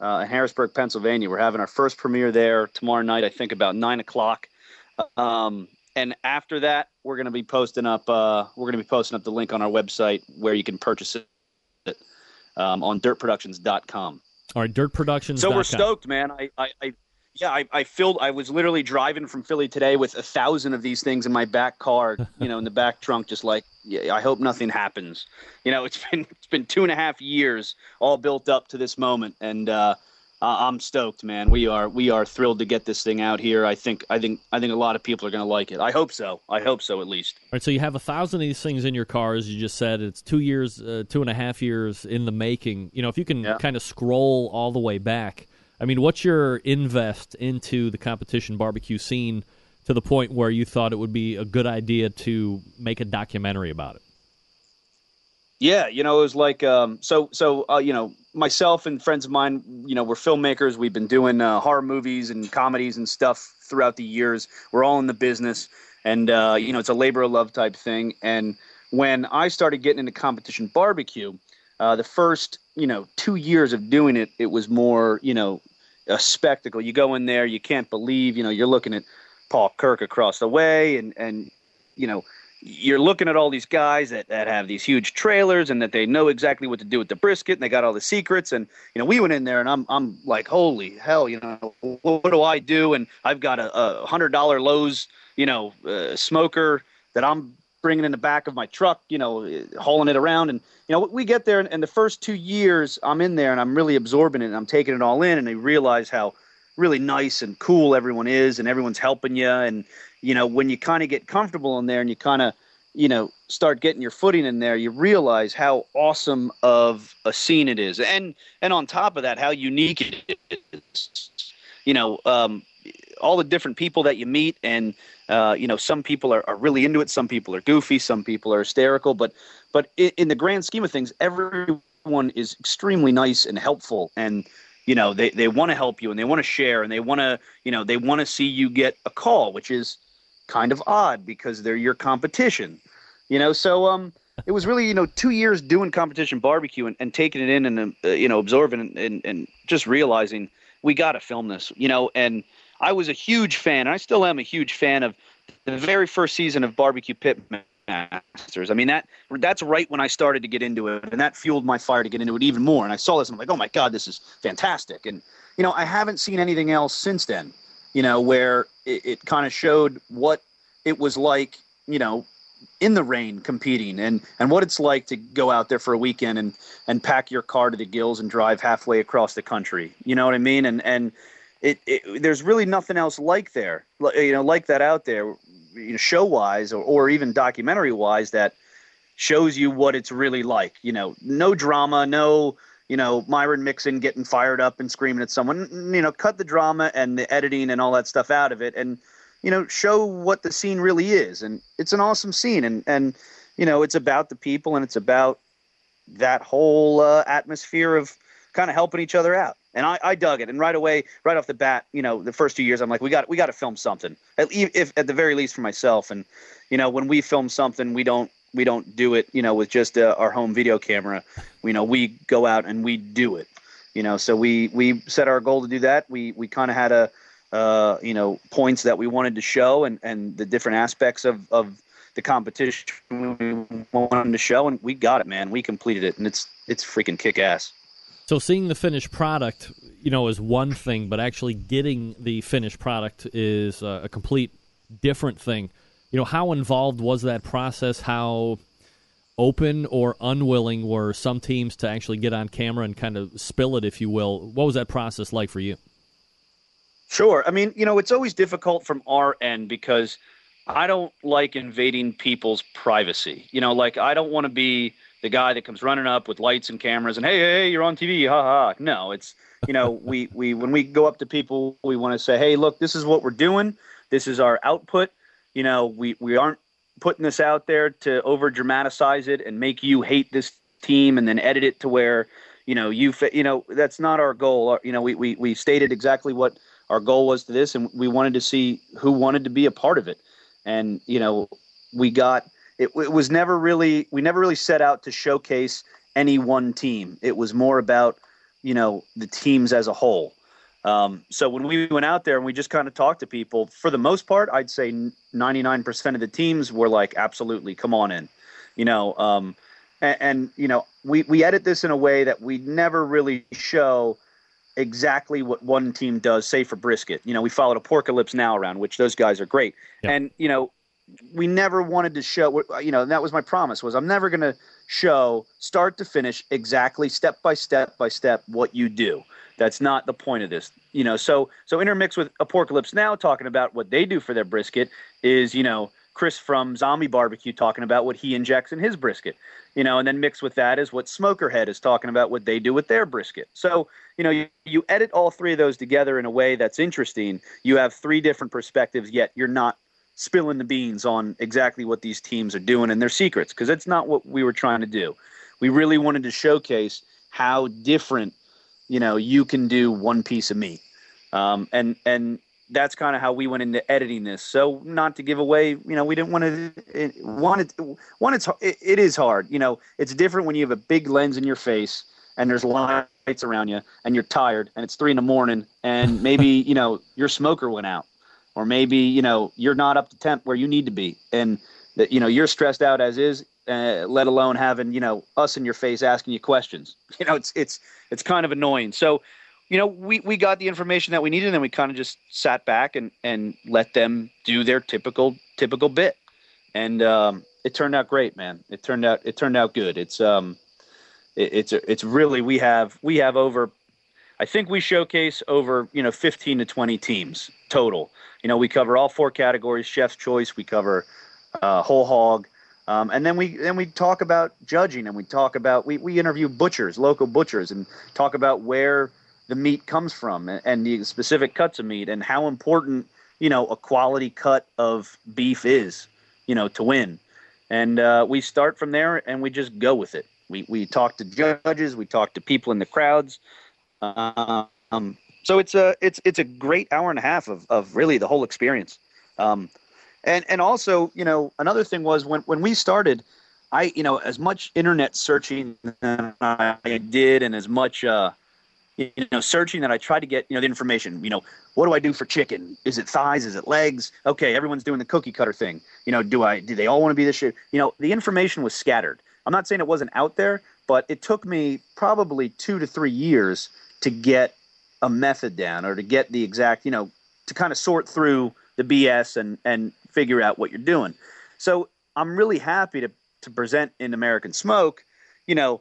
uh, in Harrisburg, Pennsylvania. We're having our first premiere there tomorrow night, I think about 9 o'clock. Um, and after that, we're going to be posting up. Uh, we're going to be posting up the link on our website where you can purchase it um, on dirtproductions.com. All right, Dirt Productions. So we're stoked, man. I, I, I yeah, I, I filled. I was literally driving from Philly today with a thousand of these things in my back car, you know, in the back trunk, just like, yeah, I hope nothing happens. You know, it's been it's been two and a half years, all built up to this moment, and uh, I'm stoked, man. We are we are thrilled to get this thing out here. I think I think I think a lot of people are going to like it. I hope so. I hope so, at least. All right, so you have a thousand of these things in your car, as You just said it's two years, uh, two and a half years in the making. You know, if you can Yeah. kind of scroll all the way back, I mean, what's your invest into the competition barbecue scene to the point where you thought it would be a good idea to make a documentary about it? Yeah, you know, it was like um, so. So uh, you know, myself and friends of mine, you know, we're filmmakers. We've been doing uh, horror movies and comedies and stuff throughout the years. We're all in the business, and uh, you know, it's a labor of love type thing. And when I started getting into competition barbecue, uh, the first you know two years of doing it, it was more you know a spectacle. You go in there, you can't believe, you know, you're looking at Paul Kirk across the way, and and you know you're looking at all these guys that, that have these huge trailers and that they know exactly what to do with the brisket and they got all the secrets. And you know we went in there and I'm I'm like holy hell you know what, what do I do? And I've got a, a hundred dollar Lowe's you know uh, smoker that I'm bringing in the back of my truck you know hauling it around. And you know we get there and, and the first two years I'm in there and I'm really absorbing it and I'm taking it all in and I realize how really nice and cool everyone is and everyone's helping you. And you know when you kind of get comfortable in there and you kind of you know start getting your footing in there you realize how awesome of a scene it is. And and on top of that how unique it is. You know um all the different people that you meet and uh, you know some people are, are really into it some people are goofy some people are hysterical but but in, in the grand scheme of things everyone is extremely nice and helpful and you know they, they want to help you and they want to share and they want to you know they want to see you get a call which is kind of odd because they're your competition you know so um it was really you know two years doing competition barbecue and, and taking it in and uh, you know absorbing and, and, and just realizing we got to film this you know and i was a huge fan And i still am a huge fan of the very first season of Barbecue Pit Masters. I mean that that's right when I started to get into it, and that fueled my fire to get into it even more. And I saw this, and I'm like, oh my god, this is fantastic. And you know, I haven't seen anything else since then. You know, where it, it kind of showed what it was like. You know, in the rain competing and and what it's like to go out there for a weekend and and pack your car to the gills and drive halfway across the country you know what i mean and and it, it there's really nothing else like there you know like that out there you know show wise or, or even documentary wise that shows you what it's really like you know no drama no you know myron mixon getting fired up and screaming at someone you know cut the drama and the editing and all that stuff out of it and you know, show what the scene really is. And it's an awesome scene. And, and you know, it's about the people and it's about that whole uh, atmosphere of kind of helping each other out. And I, I dug it. And right away, right off the bat, you know, the first two years, I'm like, we got we got to film something, at, if, at the very least for myself. And you know, when we film something, we don't we don't do it, you know, with just uh, our home video camera. You know, we go out and we do it. You know, so we we set our goal to do that. We we kind of had a uh, you know, points that we wanted to show and, and the different aspects of, of the competition we wanted to show, and we got it, man. We completed it, and it's it's freaking kick ass. So seeing the finished product, you know, is one thing, but actually getting the finished product is a, a complete different thing. You know, how involved was that process? How open or unwilling were some teams to actually get on camera and kind of spill it, if you will? What was that process like for you? Sure. I mean, you know, it's always difficult from our end because I don't like invading people's privacy. You know, like I don't want to be the guy that comes running up with lights and cameras and hey, hey, you're on TV, ha ha. No, it's you know, we we when we go up to people, we want to say, hey, look, this is what we're doing. This is our output. You know, we we aren't putting this out there to over dramatize it and make you hate this team and then edit it to where you know you you know that's not our goal. You know, we we we stated exactly what our goal was to this, and we wanted to see who wanted to be a part of it. And you know, we got it. It was never really we never really set out to showcase any one team. It was more about you know the teams as a whole. Um, so when we went out there and we just kind of talked to people, for the most part, I'd say 99% of the teams were like, absolutely, come on in, you know. Um, and, and, you know, we we edit this in a way that we never really show exactly what one team does, say for brisket. You know, we followed Apocalypse Now around, which those guys are great. Yeah. And, you know, we never wanted to show, you know, that was my promise was I'm never going to show start to finish exactly step by step by step what you do. That's not the point of this. You know, so so intermixed with Apocalypse Now talking about what they do for their brisket is, you know, Chris from Zombie Barbecue talking about what he injects in his brisket, you know, and then mixed with that is what Smokerhead is talking about what they do with their brisket. So, you know, you, you edit all three of those together in a way that's interesting. You have three different perspectives, yet you're not spilling the beans on exactly what these teams are doing and their secrets because that's not what we were trying to do. We really wanted to showcase how different, you know, you can do one piece of meat. Um, and and that's kind of how we went into editing this. So not to give away, you know, we didn't want to. It, one, it, one, it's it, it is hard. You know, it's different when you have a big lens in your face and there's lights around you and you're tired and it's three in the morning and maybe you know your smoker went out or maybe you know you're not up to temp where you need to be and that you know you're stressed out as is. Uh, let alone having you know us in your face asking you questions. You know, it's it's it's kind of annoying. So you know, we, we got the information that we needed, and we kind of just sat back and, and let them do their typical typical bit, and um, it turned out great, man. It turned out it turned out good. It's um, it, it's it's really we have we have over, I think we showcase over you know fifteen to twenty teams total. You know, we cover all four categories: chef's choice. We cover uh, whole hog. Um, and then we then we talk about judging, and we talk about we, we interview butchers, local butchers, and talk about where the meat comes from and the specific cuts of meat and how important you know a quality cut of beef is you know to win and uh, we start from there and we just go with it we we talk to judges we talk to people in the crowds um, so it's a it's it's a great hour and a half of, of really the whole experience um, and and also you know another thing was when when we started i you know as much internet searching i did and as much uh, you know, searching that I tried to get, you know, the information, you know, what do I do for chicken? Is it thighs? Is it legs? Okay, everyone's doing the cookie cutter thing. You know, do I do they all want to be this shit? You know, the information was scattered. I'm not saying it wasn't out there, but it took me probably two to three years to get a method down or to get the exact, you know, to kind of sort through the BS and and figure out what you're doing. So I'm really happy to to present in American Smoke, you know,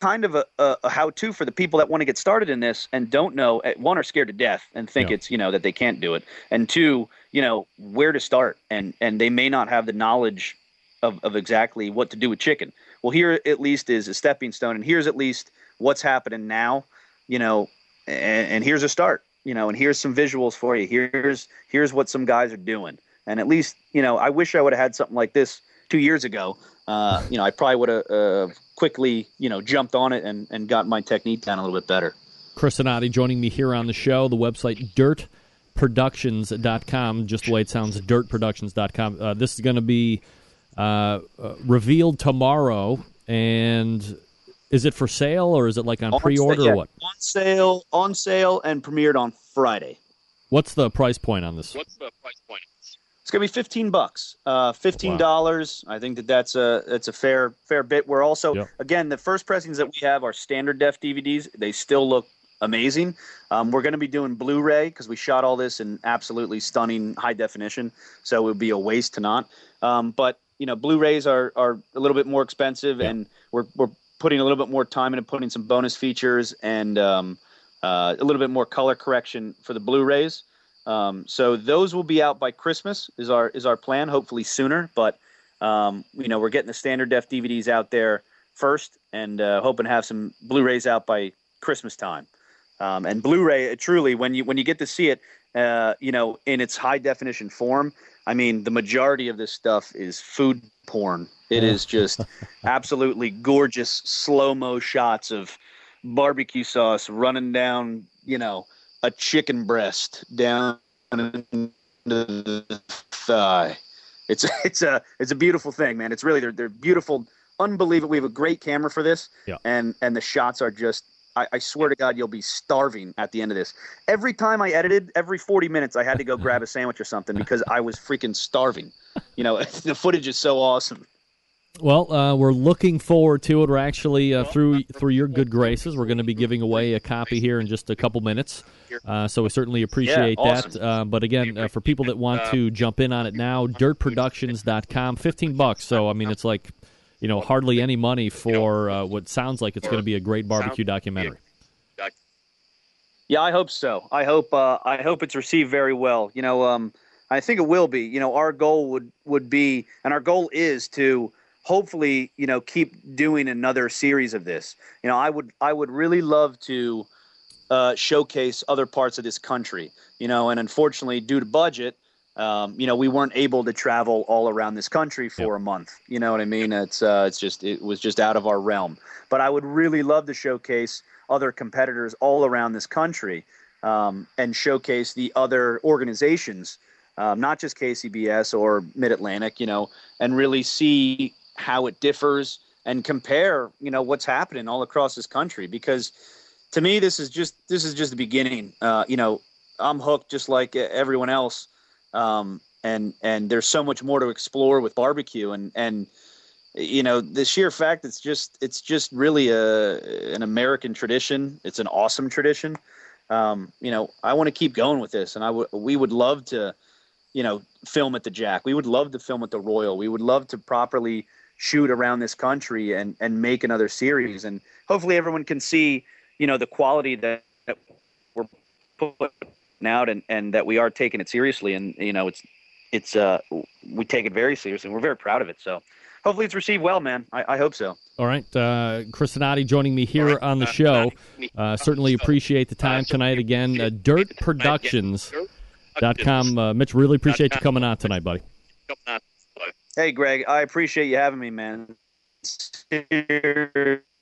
kind of a, a, a how-to for the people that want to get started in this and don't know eh, one are scared to death and think Yeah. it's you know that they can't do it and two you know where to start and and they may not have the knowledge of, of exactly what to do with chicken well here at least is a stepping stone and here's at least what's happening now you know and, and here's a start you know and here's some visuals for you here's here's what some guys are doing and at least you know i wish i would have had something like this two years ago uh, you know i probably would have uh, quickly you know jumped on it and, and got my technique down a little bit better Chris Anati joining me here on the show. The website dirtproductions.com, just the way it sounds, dirtproductions.com. Uh, this is going to be uh, uh, revealed tomorrow. And is it for sale or is it like on On pre order sa- yeah, or what? on sale on sale and premiered on friday What's the price point on this? What's the price point? It's gonna be fifteen bucks. Uh, fifteen dollars. I think that that's a that's a fair fair bit. We're also Yep. again the first pressings that we have are standard def DVDs. They still look amazing. Um, we're gonna be doing Blu-ray because we shot all this in absolutely stunning high definition. So it would be a waste to not. Um, but you know, Blu-rays are are a little bit more expensive, Yeah. and we're we're putting a little bit more time into putting some bonus features and um, uh, a little bit more color correction for the Blu-rays. Um, so those will be out by Christmas is our is our plan. Hopefully sooner, but um, you know we're getting the standard def DVDs out there first, and uh, hoping to have some Blu-rays out by Christmas time. Um, and Blu-ray, uh, truly, when you when you get to see it, uh, you know, in its high definition form, I mean, the majority of this stuff is food porn. It is just absolutely gorgeous slow mo shots of barbecue sauce running down, you know, a chicken breast down into the thigh. It's it's a it's a beautiful thing, man. It's really they're they're beautiful, unbelievable. We have a great camera for this, Yeah. and and the shots are just. I, I swear to God, you'll be starving at the end of this. Every time I edited, every 40 minutes, I had to go grab a sandwich or something because I was freaking starving. You know, the footage is so awesome. Well, uh, we're looking forward to it. We're actually uh, through through your good graces. We're going to be giving away a copy here in just a couple minutes. Uh, so we certainly appreciate Yeah, awesome. that. Uh, but again, uh, for people that want to jump in on it now, dirtproductions.com, fifteen bucks. So I mean, it's like you know hardly any money for uh, what sounds like it's going to be a great barbecue documentary. Yeah, I hope so. I hope uh, I hope it's received very well. You know, um, I think it will be. You know, our goal would would be, and our goal is to hopefully, you know, keep doing another series of this. You know, I would I would really love to uh, showcase other parts of this country. You know, and unfortunately, due to budget, um, you know, we weren't able to travel all around this country for a month. You know what I mean? It's uh, it's just it was just out of our realm. But I would really love to showcase other competitors all around this country um, and showcase the other organizations, um, not just KCBS or Mid Atlantic. You know, and really see how it differs and compare. You know what's happening all across this country because to me this is just this is just the beginning. Uh, you know, I'm hooked just like everyone else um, and and there's so much more to explore with barbecue and and you know the sheer fact it's just it's just really a an American tradition. It's an awesome tradition. Um, you know, I want to keep going with this, and I we would love to, you know, film at the Jack. We would love to film at the Royal. We would love to properly shoot around this country and and make another series, and hopefully everyone can see, you know, the quality that, that we're putting out and and that we are taking it seriously, and you know, it's it's uh we take it very seriously. We're very proud of it. So hopefully it's received well, man. I, I hope so. All right, uh, Chris Donati joining me here on the show. Uh, certainly appreciate the time tonight again. Uh, dirtproductions.com. Uh, Mitch, really appreciate you coming on tonight, buddy. Hey, Greg, I appreciate you having me, man.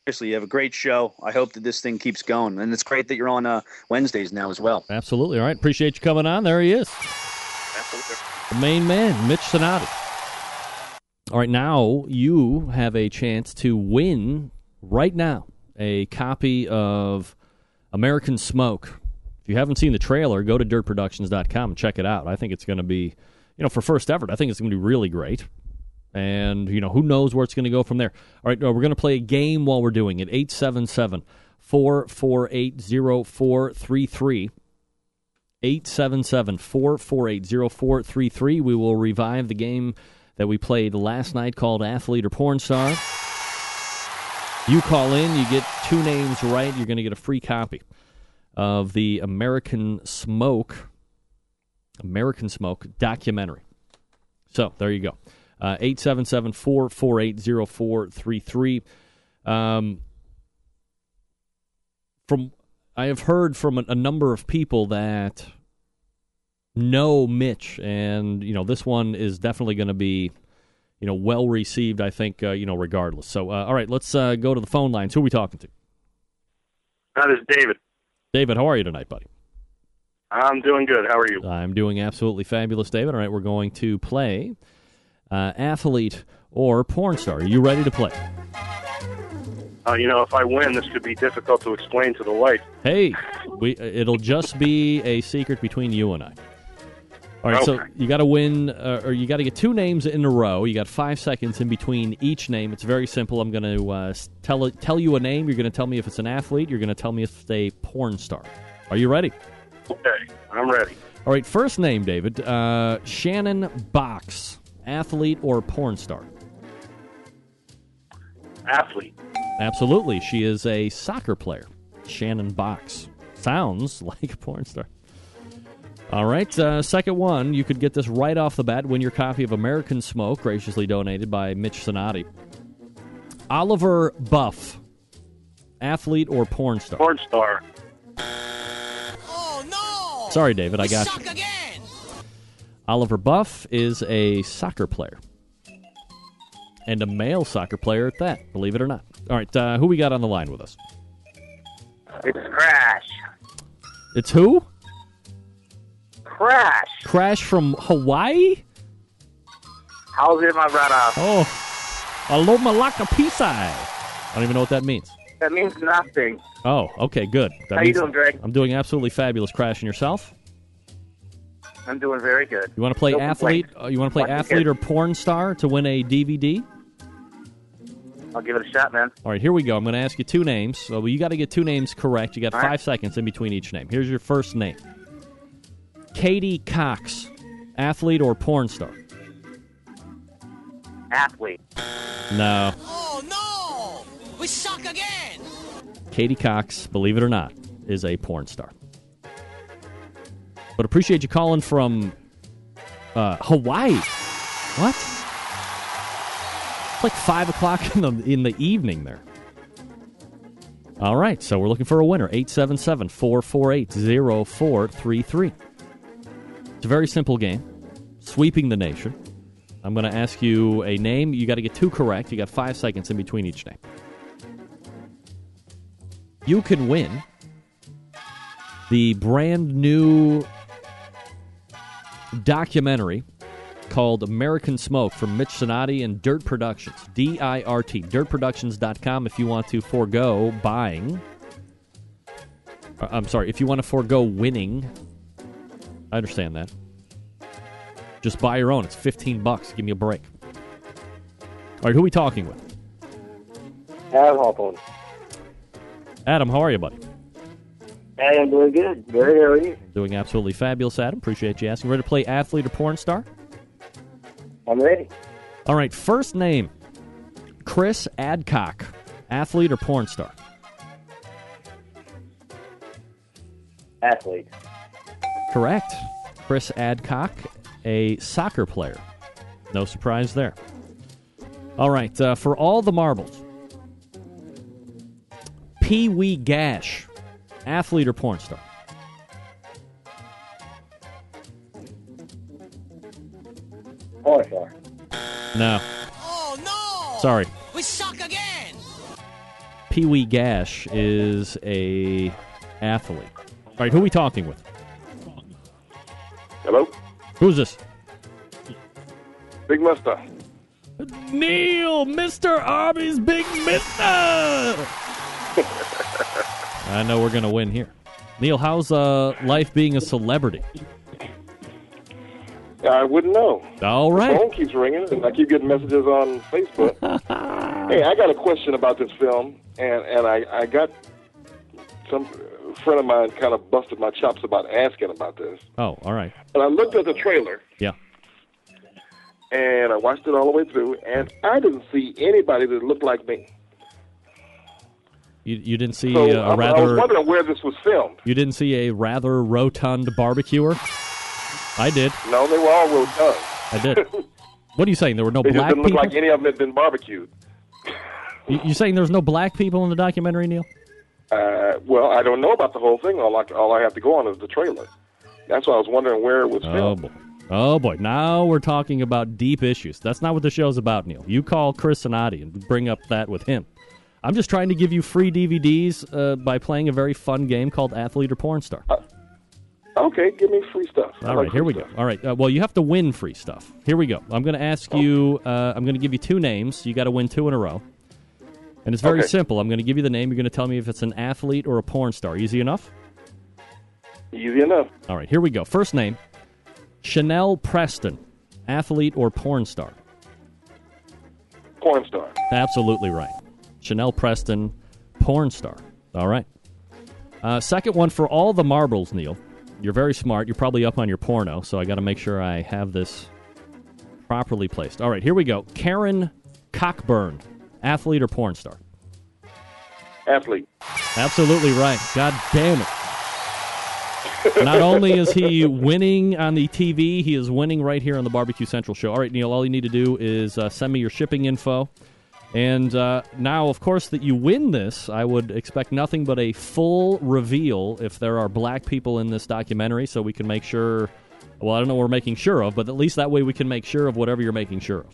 Seriously, you have a great show. I hope that this thing keeps going, and it's great that you're on uh, Wednesdays now as well. Absolutely. All right, appreciate you coming on. There he is, the main man, Mitch Sonati. All right, now you have a chance to win right now a copy of American Smoke. If you haven't seen the trailer, go to dirtproductions.com and check it out. I think it's going to be, you know, for first effort, I think it's going to be really great. And, you know, who knows where it's going to go from there. All right, we're going to play a game while we're doing it. 877 448 0433. 877 448 0433. We will revive the game that we played last night called Athlete or Porn Star. You call in, you get two names right, you're going to get a free copy of the American Smoke American Smoke documentary. So there you go. Uh, 877 448 0433. Um, from I have heard from a, a number of people that know Mitch, and you know this one is definitely going to be, you know, well received. I think uh, you know regardless. So uh, all right, let's uh, go to the phone lines. Who are we talking to? That is David. David, how are you tonight, buddy? I'm doing good. How are you? I'm doing absolutely fabulous, David. All right, we're going to play uh, athlete or porn star. Are you ready to play? Uh, you know, if I win, this could be difficult to explain to the wife. Hey, we it'll just be a secret between you and I. All right, so you got to win, uh, or you got to get two names in a row. You got five seconds in between each name. It's very simple. I'm going to uh, tell tell you a name. You're going to tell me if it's an athlete. You're going to tell me if it's a porn star. Are you ready? Okay, I'm ready. All right, first name, David. Uh, Shannon Boxx, athlete or porn star? Athlete. Absolutely. She is a soccer player. Shannon Boxx. Sounds like a porn star. All right, uh, second one. You could get this right off the bat. Win your copy of American Smoke, graciously donated by Mitch Sonati. Oliver Buff, athlete or porn star? Porn star. Oh no! Sorry, David, I got Suck you. Oliver Buff is a soccer player. And a male soccer player at that, believe it or not. All right, uh, who we got on the line with us? It's Crash. It's who? Crash. Crash from Hawaii? How's it, my brother? Oh, alo malaka pisai. I don't even know what that means. That means nothing. Oh, okay, good. That How you doing, Greg? I'm doing absolutely fabulous. Crash and yourself? I'm doing very good. You want to play No athlete? Uh, you want to play Once athlete or porn star to win a DVD? I'll give it a shot, man. All right, here we go. I'm going to ask you two names. So you got to get two names correct. You got All five right. seconds in between each name. Here's your first name: Katie Cox, athlete or porn star? Athlete. No, Oh no! We suck again! Katie Cox, believe it or not, is a porn star. But appreciate you calling from uh, Hawaii. What? It's like five o'clock in the in the evening there. All right, so we're looking for a winner. 877 448 0433. It's a very simple game, sweeping the nation. I'm going to ask you a name. You got to get two correct. You got five seconds in between each name. You can win the brand new documentary called American Smoke from Mitch Sonati and Dirt Productions. D I R T. DirtProductions.com if you want to forego buying. uh, I'm sorry, if you want to forego winning. I understand that. Just buy your own. It's 15 bucks. Give me a break. All right, who are we talking with? Adam Hawthorne. Adam, how are you, buddy? Hey, I'm doing good. Very how are you? Doing absolutely fabulous, Adam. Appreciate you asking. Ready to play athlete or porn star? I'm ready. All right, first name Chris Adcock, athlete or porn star? Athlete. Correct. Chris Adcock, a soccer player. No surprise there. All right, uh, for all the marbles, Pee Wee Gash, athlete or porn star? Porn star. No, Oh no! sorry. We suck again! Pee Wee Gash is a athlete. All right, who are we talking with? Hello? Who's this? Big Mister. Neil, Mr. Arby's Big Mister. I know we're going to win here. Neil, how's uh, life being a celebrity? I wouldn't know. All right. The phone keeps ringing, and I keep getting messages on Facebook. hey, I got a question about this film, and and I I got some friend of mine kind of busted my chops about asking about this, Oh, all right. and I looked at the trailer Yeah. and I watched it all the way through, and I didn't see anybody that looked like me. You, you didn't see So uh, I, was rather wondering where this was filmed. you didn't see a rather rotund barbecuer. I did. No, they were all rotund. I did. What are you saying? There were no They black didn't look people. like any of them had been barbecued. You, you saying there's no black people in the documentary, Neil? Uh, well, I don't know about the whole thing. All I, all I have to go on is the trailer. That's why I was wondering where it was Oh filmed. boy. Oh boy. Now we're talking about deep issues. That's not what the show's about, Neil. You call Chris Sonati and bring up that with him. I'm just trying to give you free DVDs uh, by playing a very fun game called Athlete or Porn Star. Okay, give me free stuff. I All like here we stuff. go. All right. Uh, well, you have to win free stuff. Here we go. I'm going to ask you. Uh, I'm going to give you two names. You got to win two in a row. And it's very Okay. simple. I'm going to give you the name. You're going to tell me if it's an athlete or a porn star. Easy enough. Easy enough. All right. Here we go. First name: Chanel Preston, athlete or porn star. Porn star. Absolutely right. Chanel Preston, porn star. All right. Uh, second one for all the marbles, Neil. You're very smart. You're probably up on your porno, so I got to make sure I have this properly placed. All right, here we go. Karen Cockburn, athlete or porn star? Athlete. Absolutely right. God damn it. Not only is he winning on the TV, he is winning right here on the Barbecue Central show. All right, Neil, all you need to do is uh, send me your shipping info. And uh, now, of course, that you win this, I would expect nothing but a full reveal if there are black people in this documentary so we can make sure. Well, I don't know what we're making sure of, but at least that way we can make sure of whatever you're making sure of.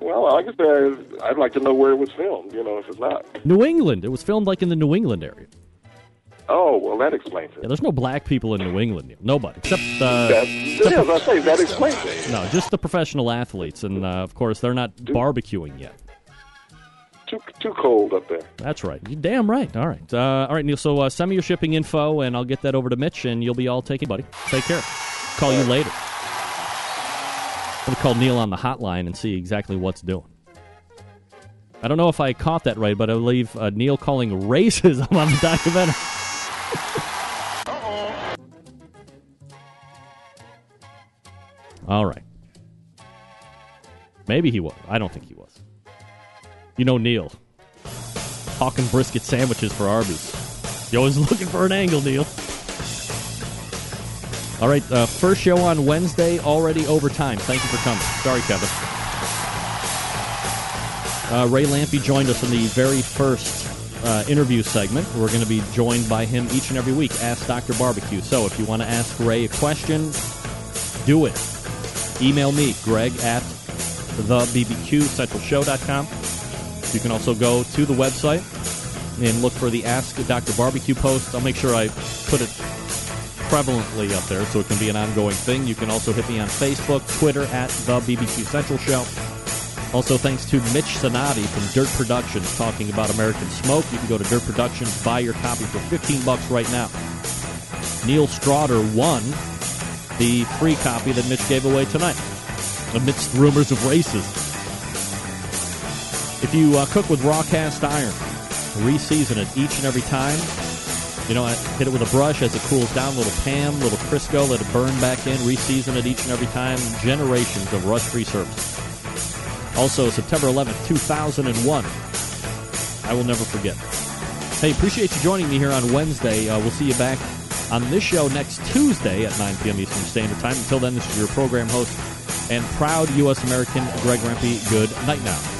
Well, like I said, I'd like to know where it was filmed. You know, if it's not. New England. It was filmed like in the New England area. Oh, well, that explains it. Yeah, there's no black people in New England. Nobody. Except, uh, That, I say, that explains it. No, just the professional athletes, and uh, of course they're not barbecuing yet. Too too cold up there. That's right. You damn right. All right. Uh, all right, Neil. So uh, send me your shipping info, and I'll get that over to Mitch, and you'll be all taken, buddy. Take care. Call you later. I'm gonna call Neil on the hotline and see exactly what's doing. I don't know if I caught that right, but I believe uh, Neil calling racism on the documentary. All right. Maybe he was. I don't think he was. You know Neil. Hawking brisket sandwiches for Arby's. You're always looking for an angle, Neil. All right, uh, first show on Wednesday, already overtime. Thank you for coming. Sorry, Kevin. Uh, Ray Lampe joined us in the very first uh, interview segment. We're going to be joined by him each and every week. Ask Dr. Barbecue. So if you want to ask Ray a question, do it. Email me, Greg at thebbqcentralshow.com. You can also go to the website and look for the Ask Dr. Barbecue post. I'll make sure I put it prevalently up there so it can be an ongoing thing. You can also hit me on Facebook, Twitter at the BBQ Central Show. Also, thanks to Mitch Sonati from Dirt Productions talking about American Smoke. You can go to Dirt Productions, buy your copy for 15 bucks right now. Neil Straughter won the free copy that Mitch gave away tonight amidst rumors of racism. If you uh, cook with raw cast iron, reseason it each and every time. You know, hit it with a brush as it cools down, little Pam, little Crisco, let it burn back in, reseason it each and every time. Generations of rust-free service. Also, September 11th, 2001. I will never forget. Hey, appreciate you joining me here on Wednesday. Uh, we'll see you back on this show next Tuesday at 9 p.m. Eastern Standard Time. Until then, this is your program host and proud U.S. American Greg Rempe. Good night now.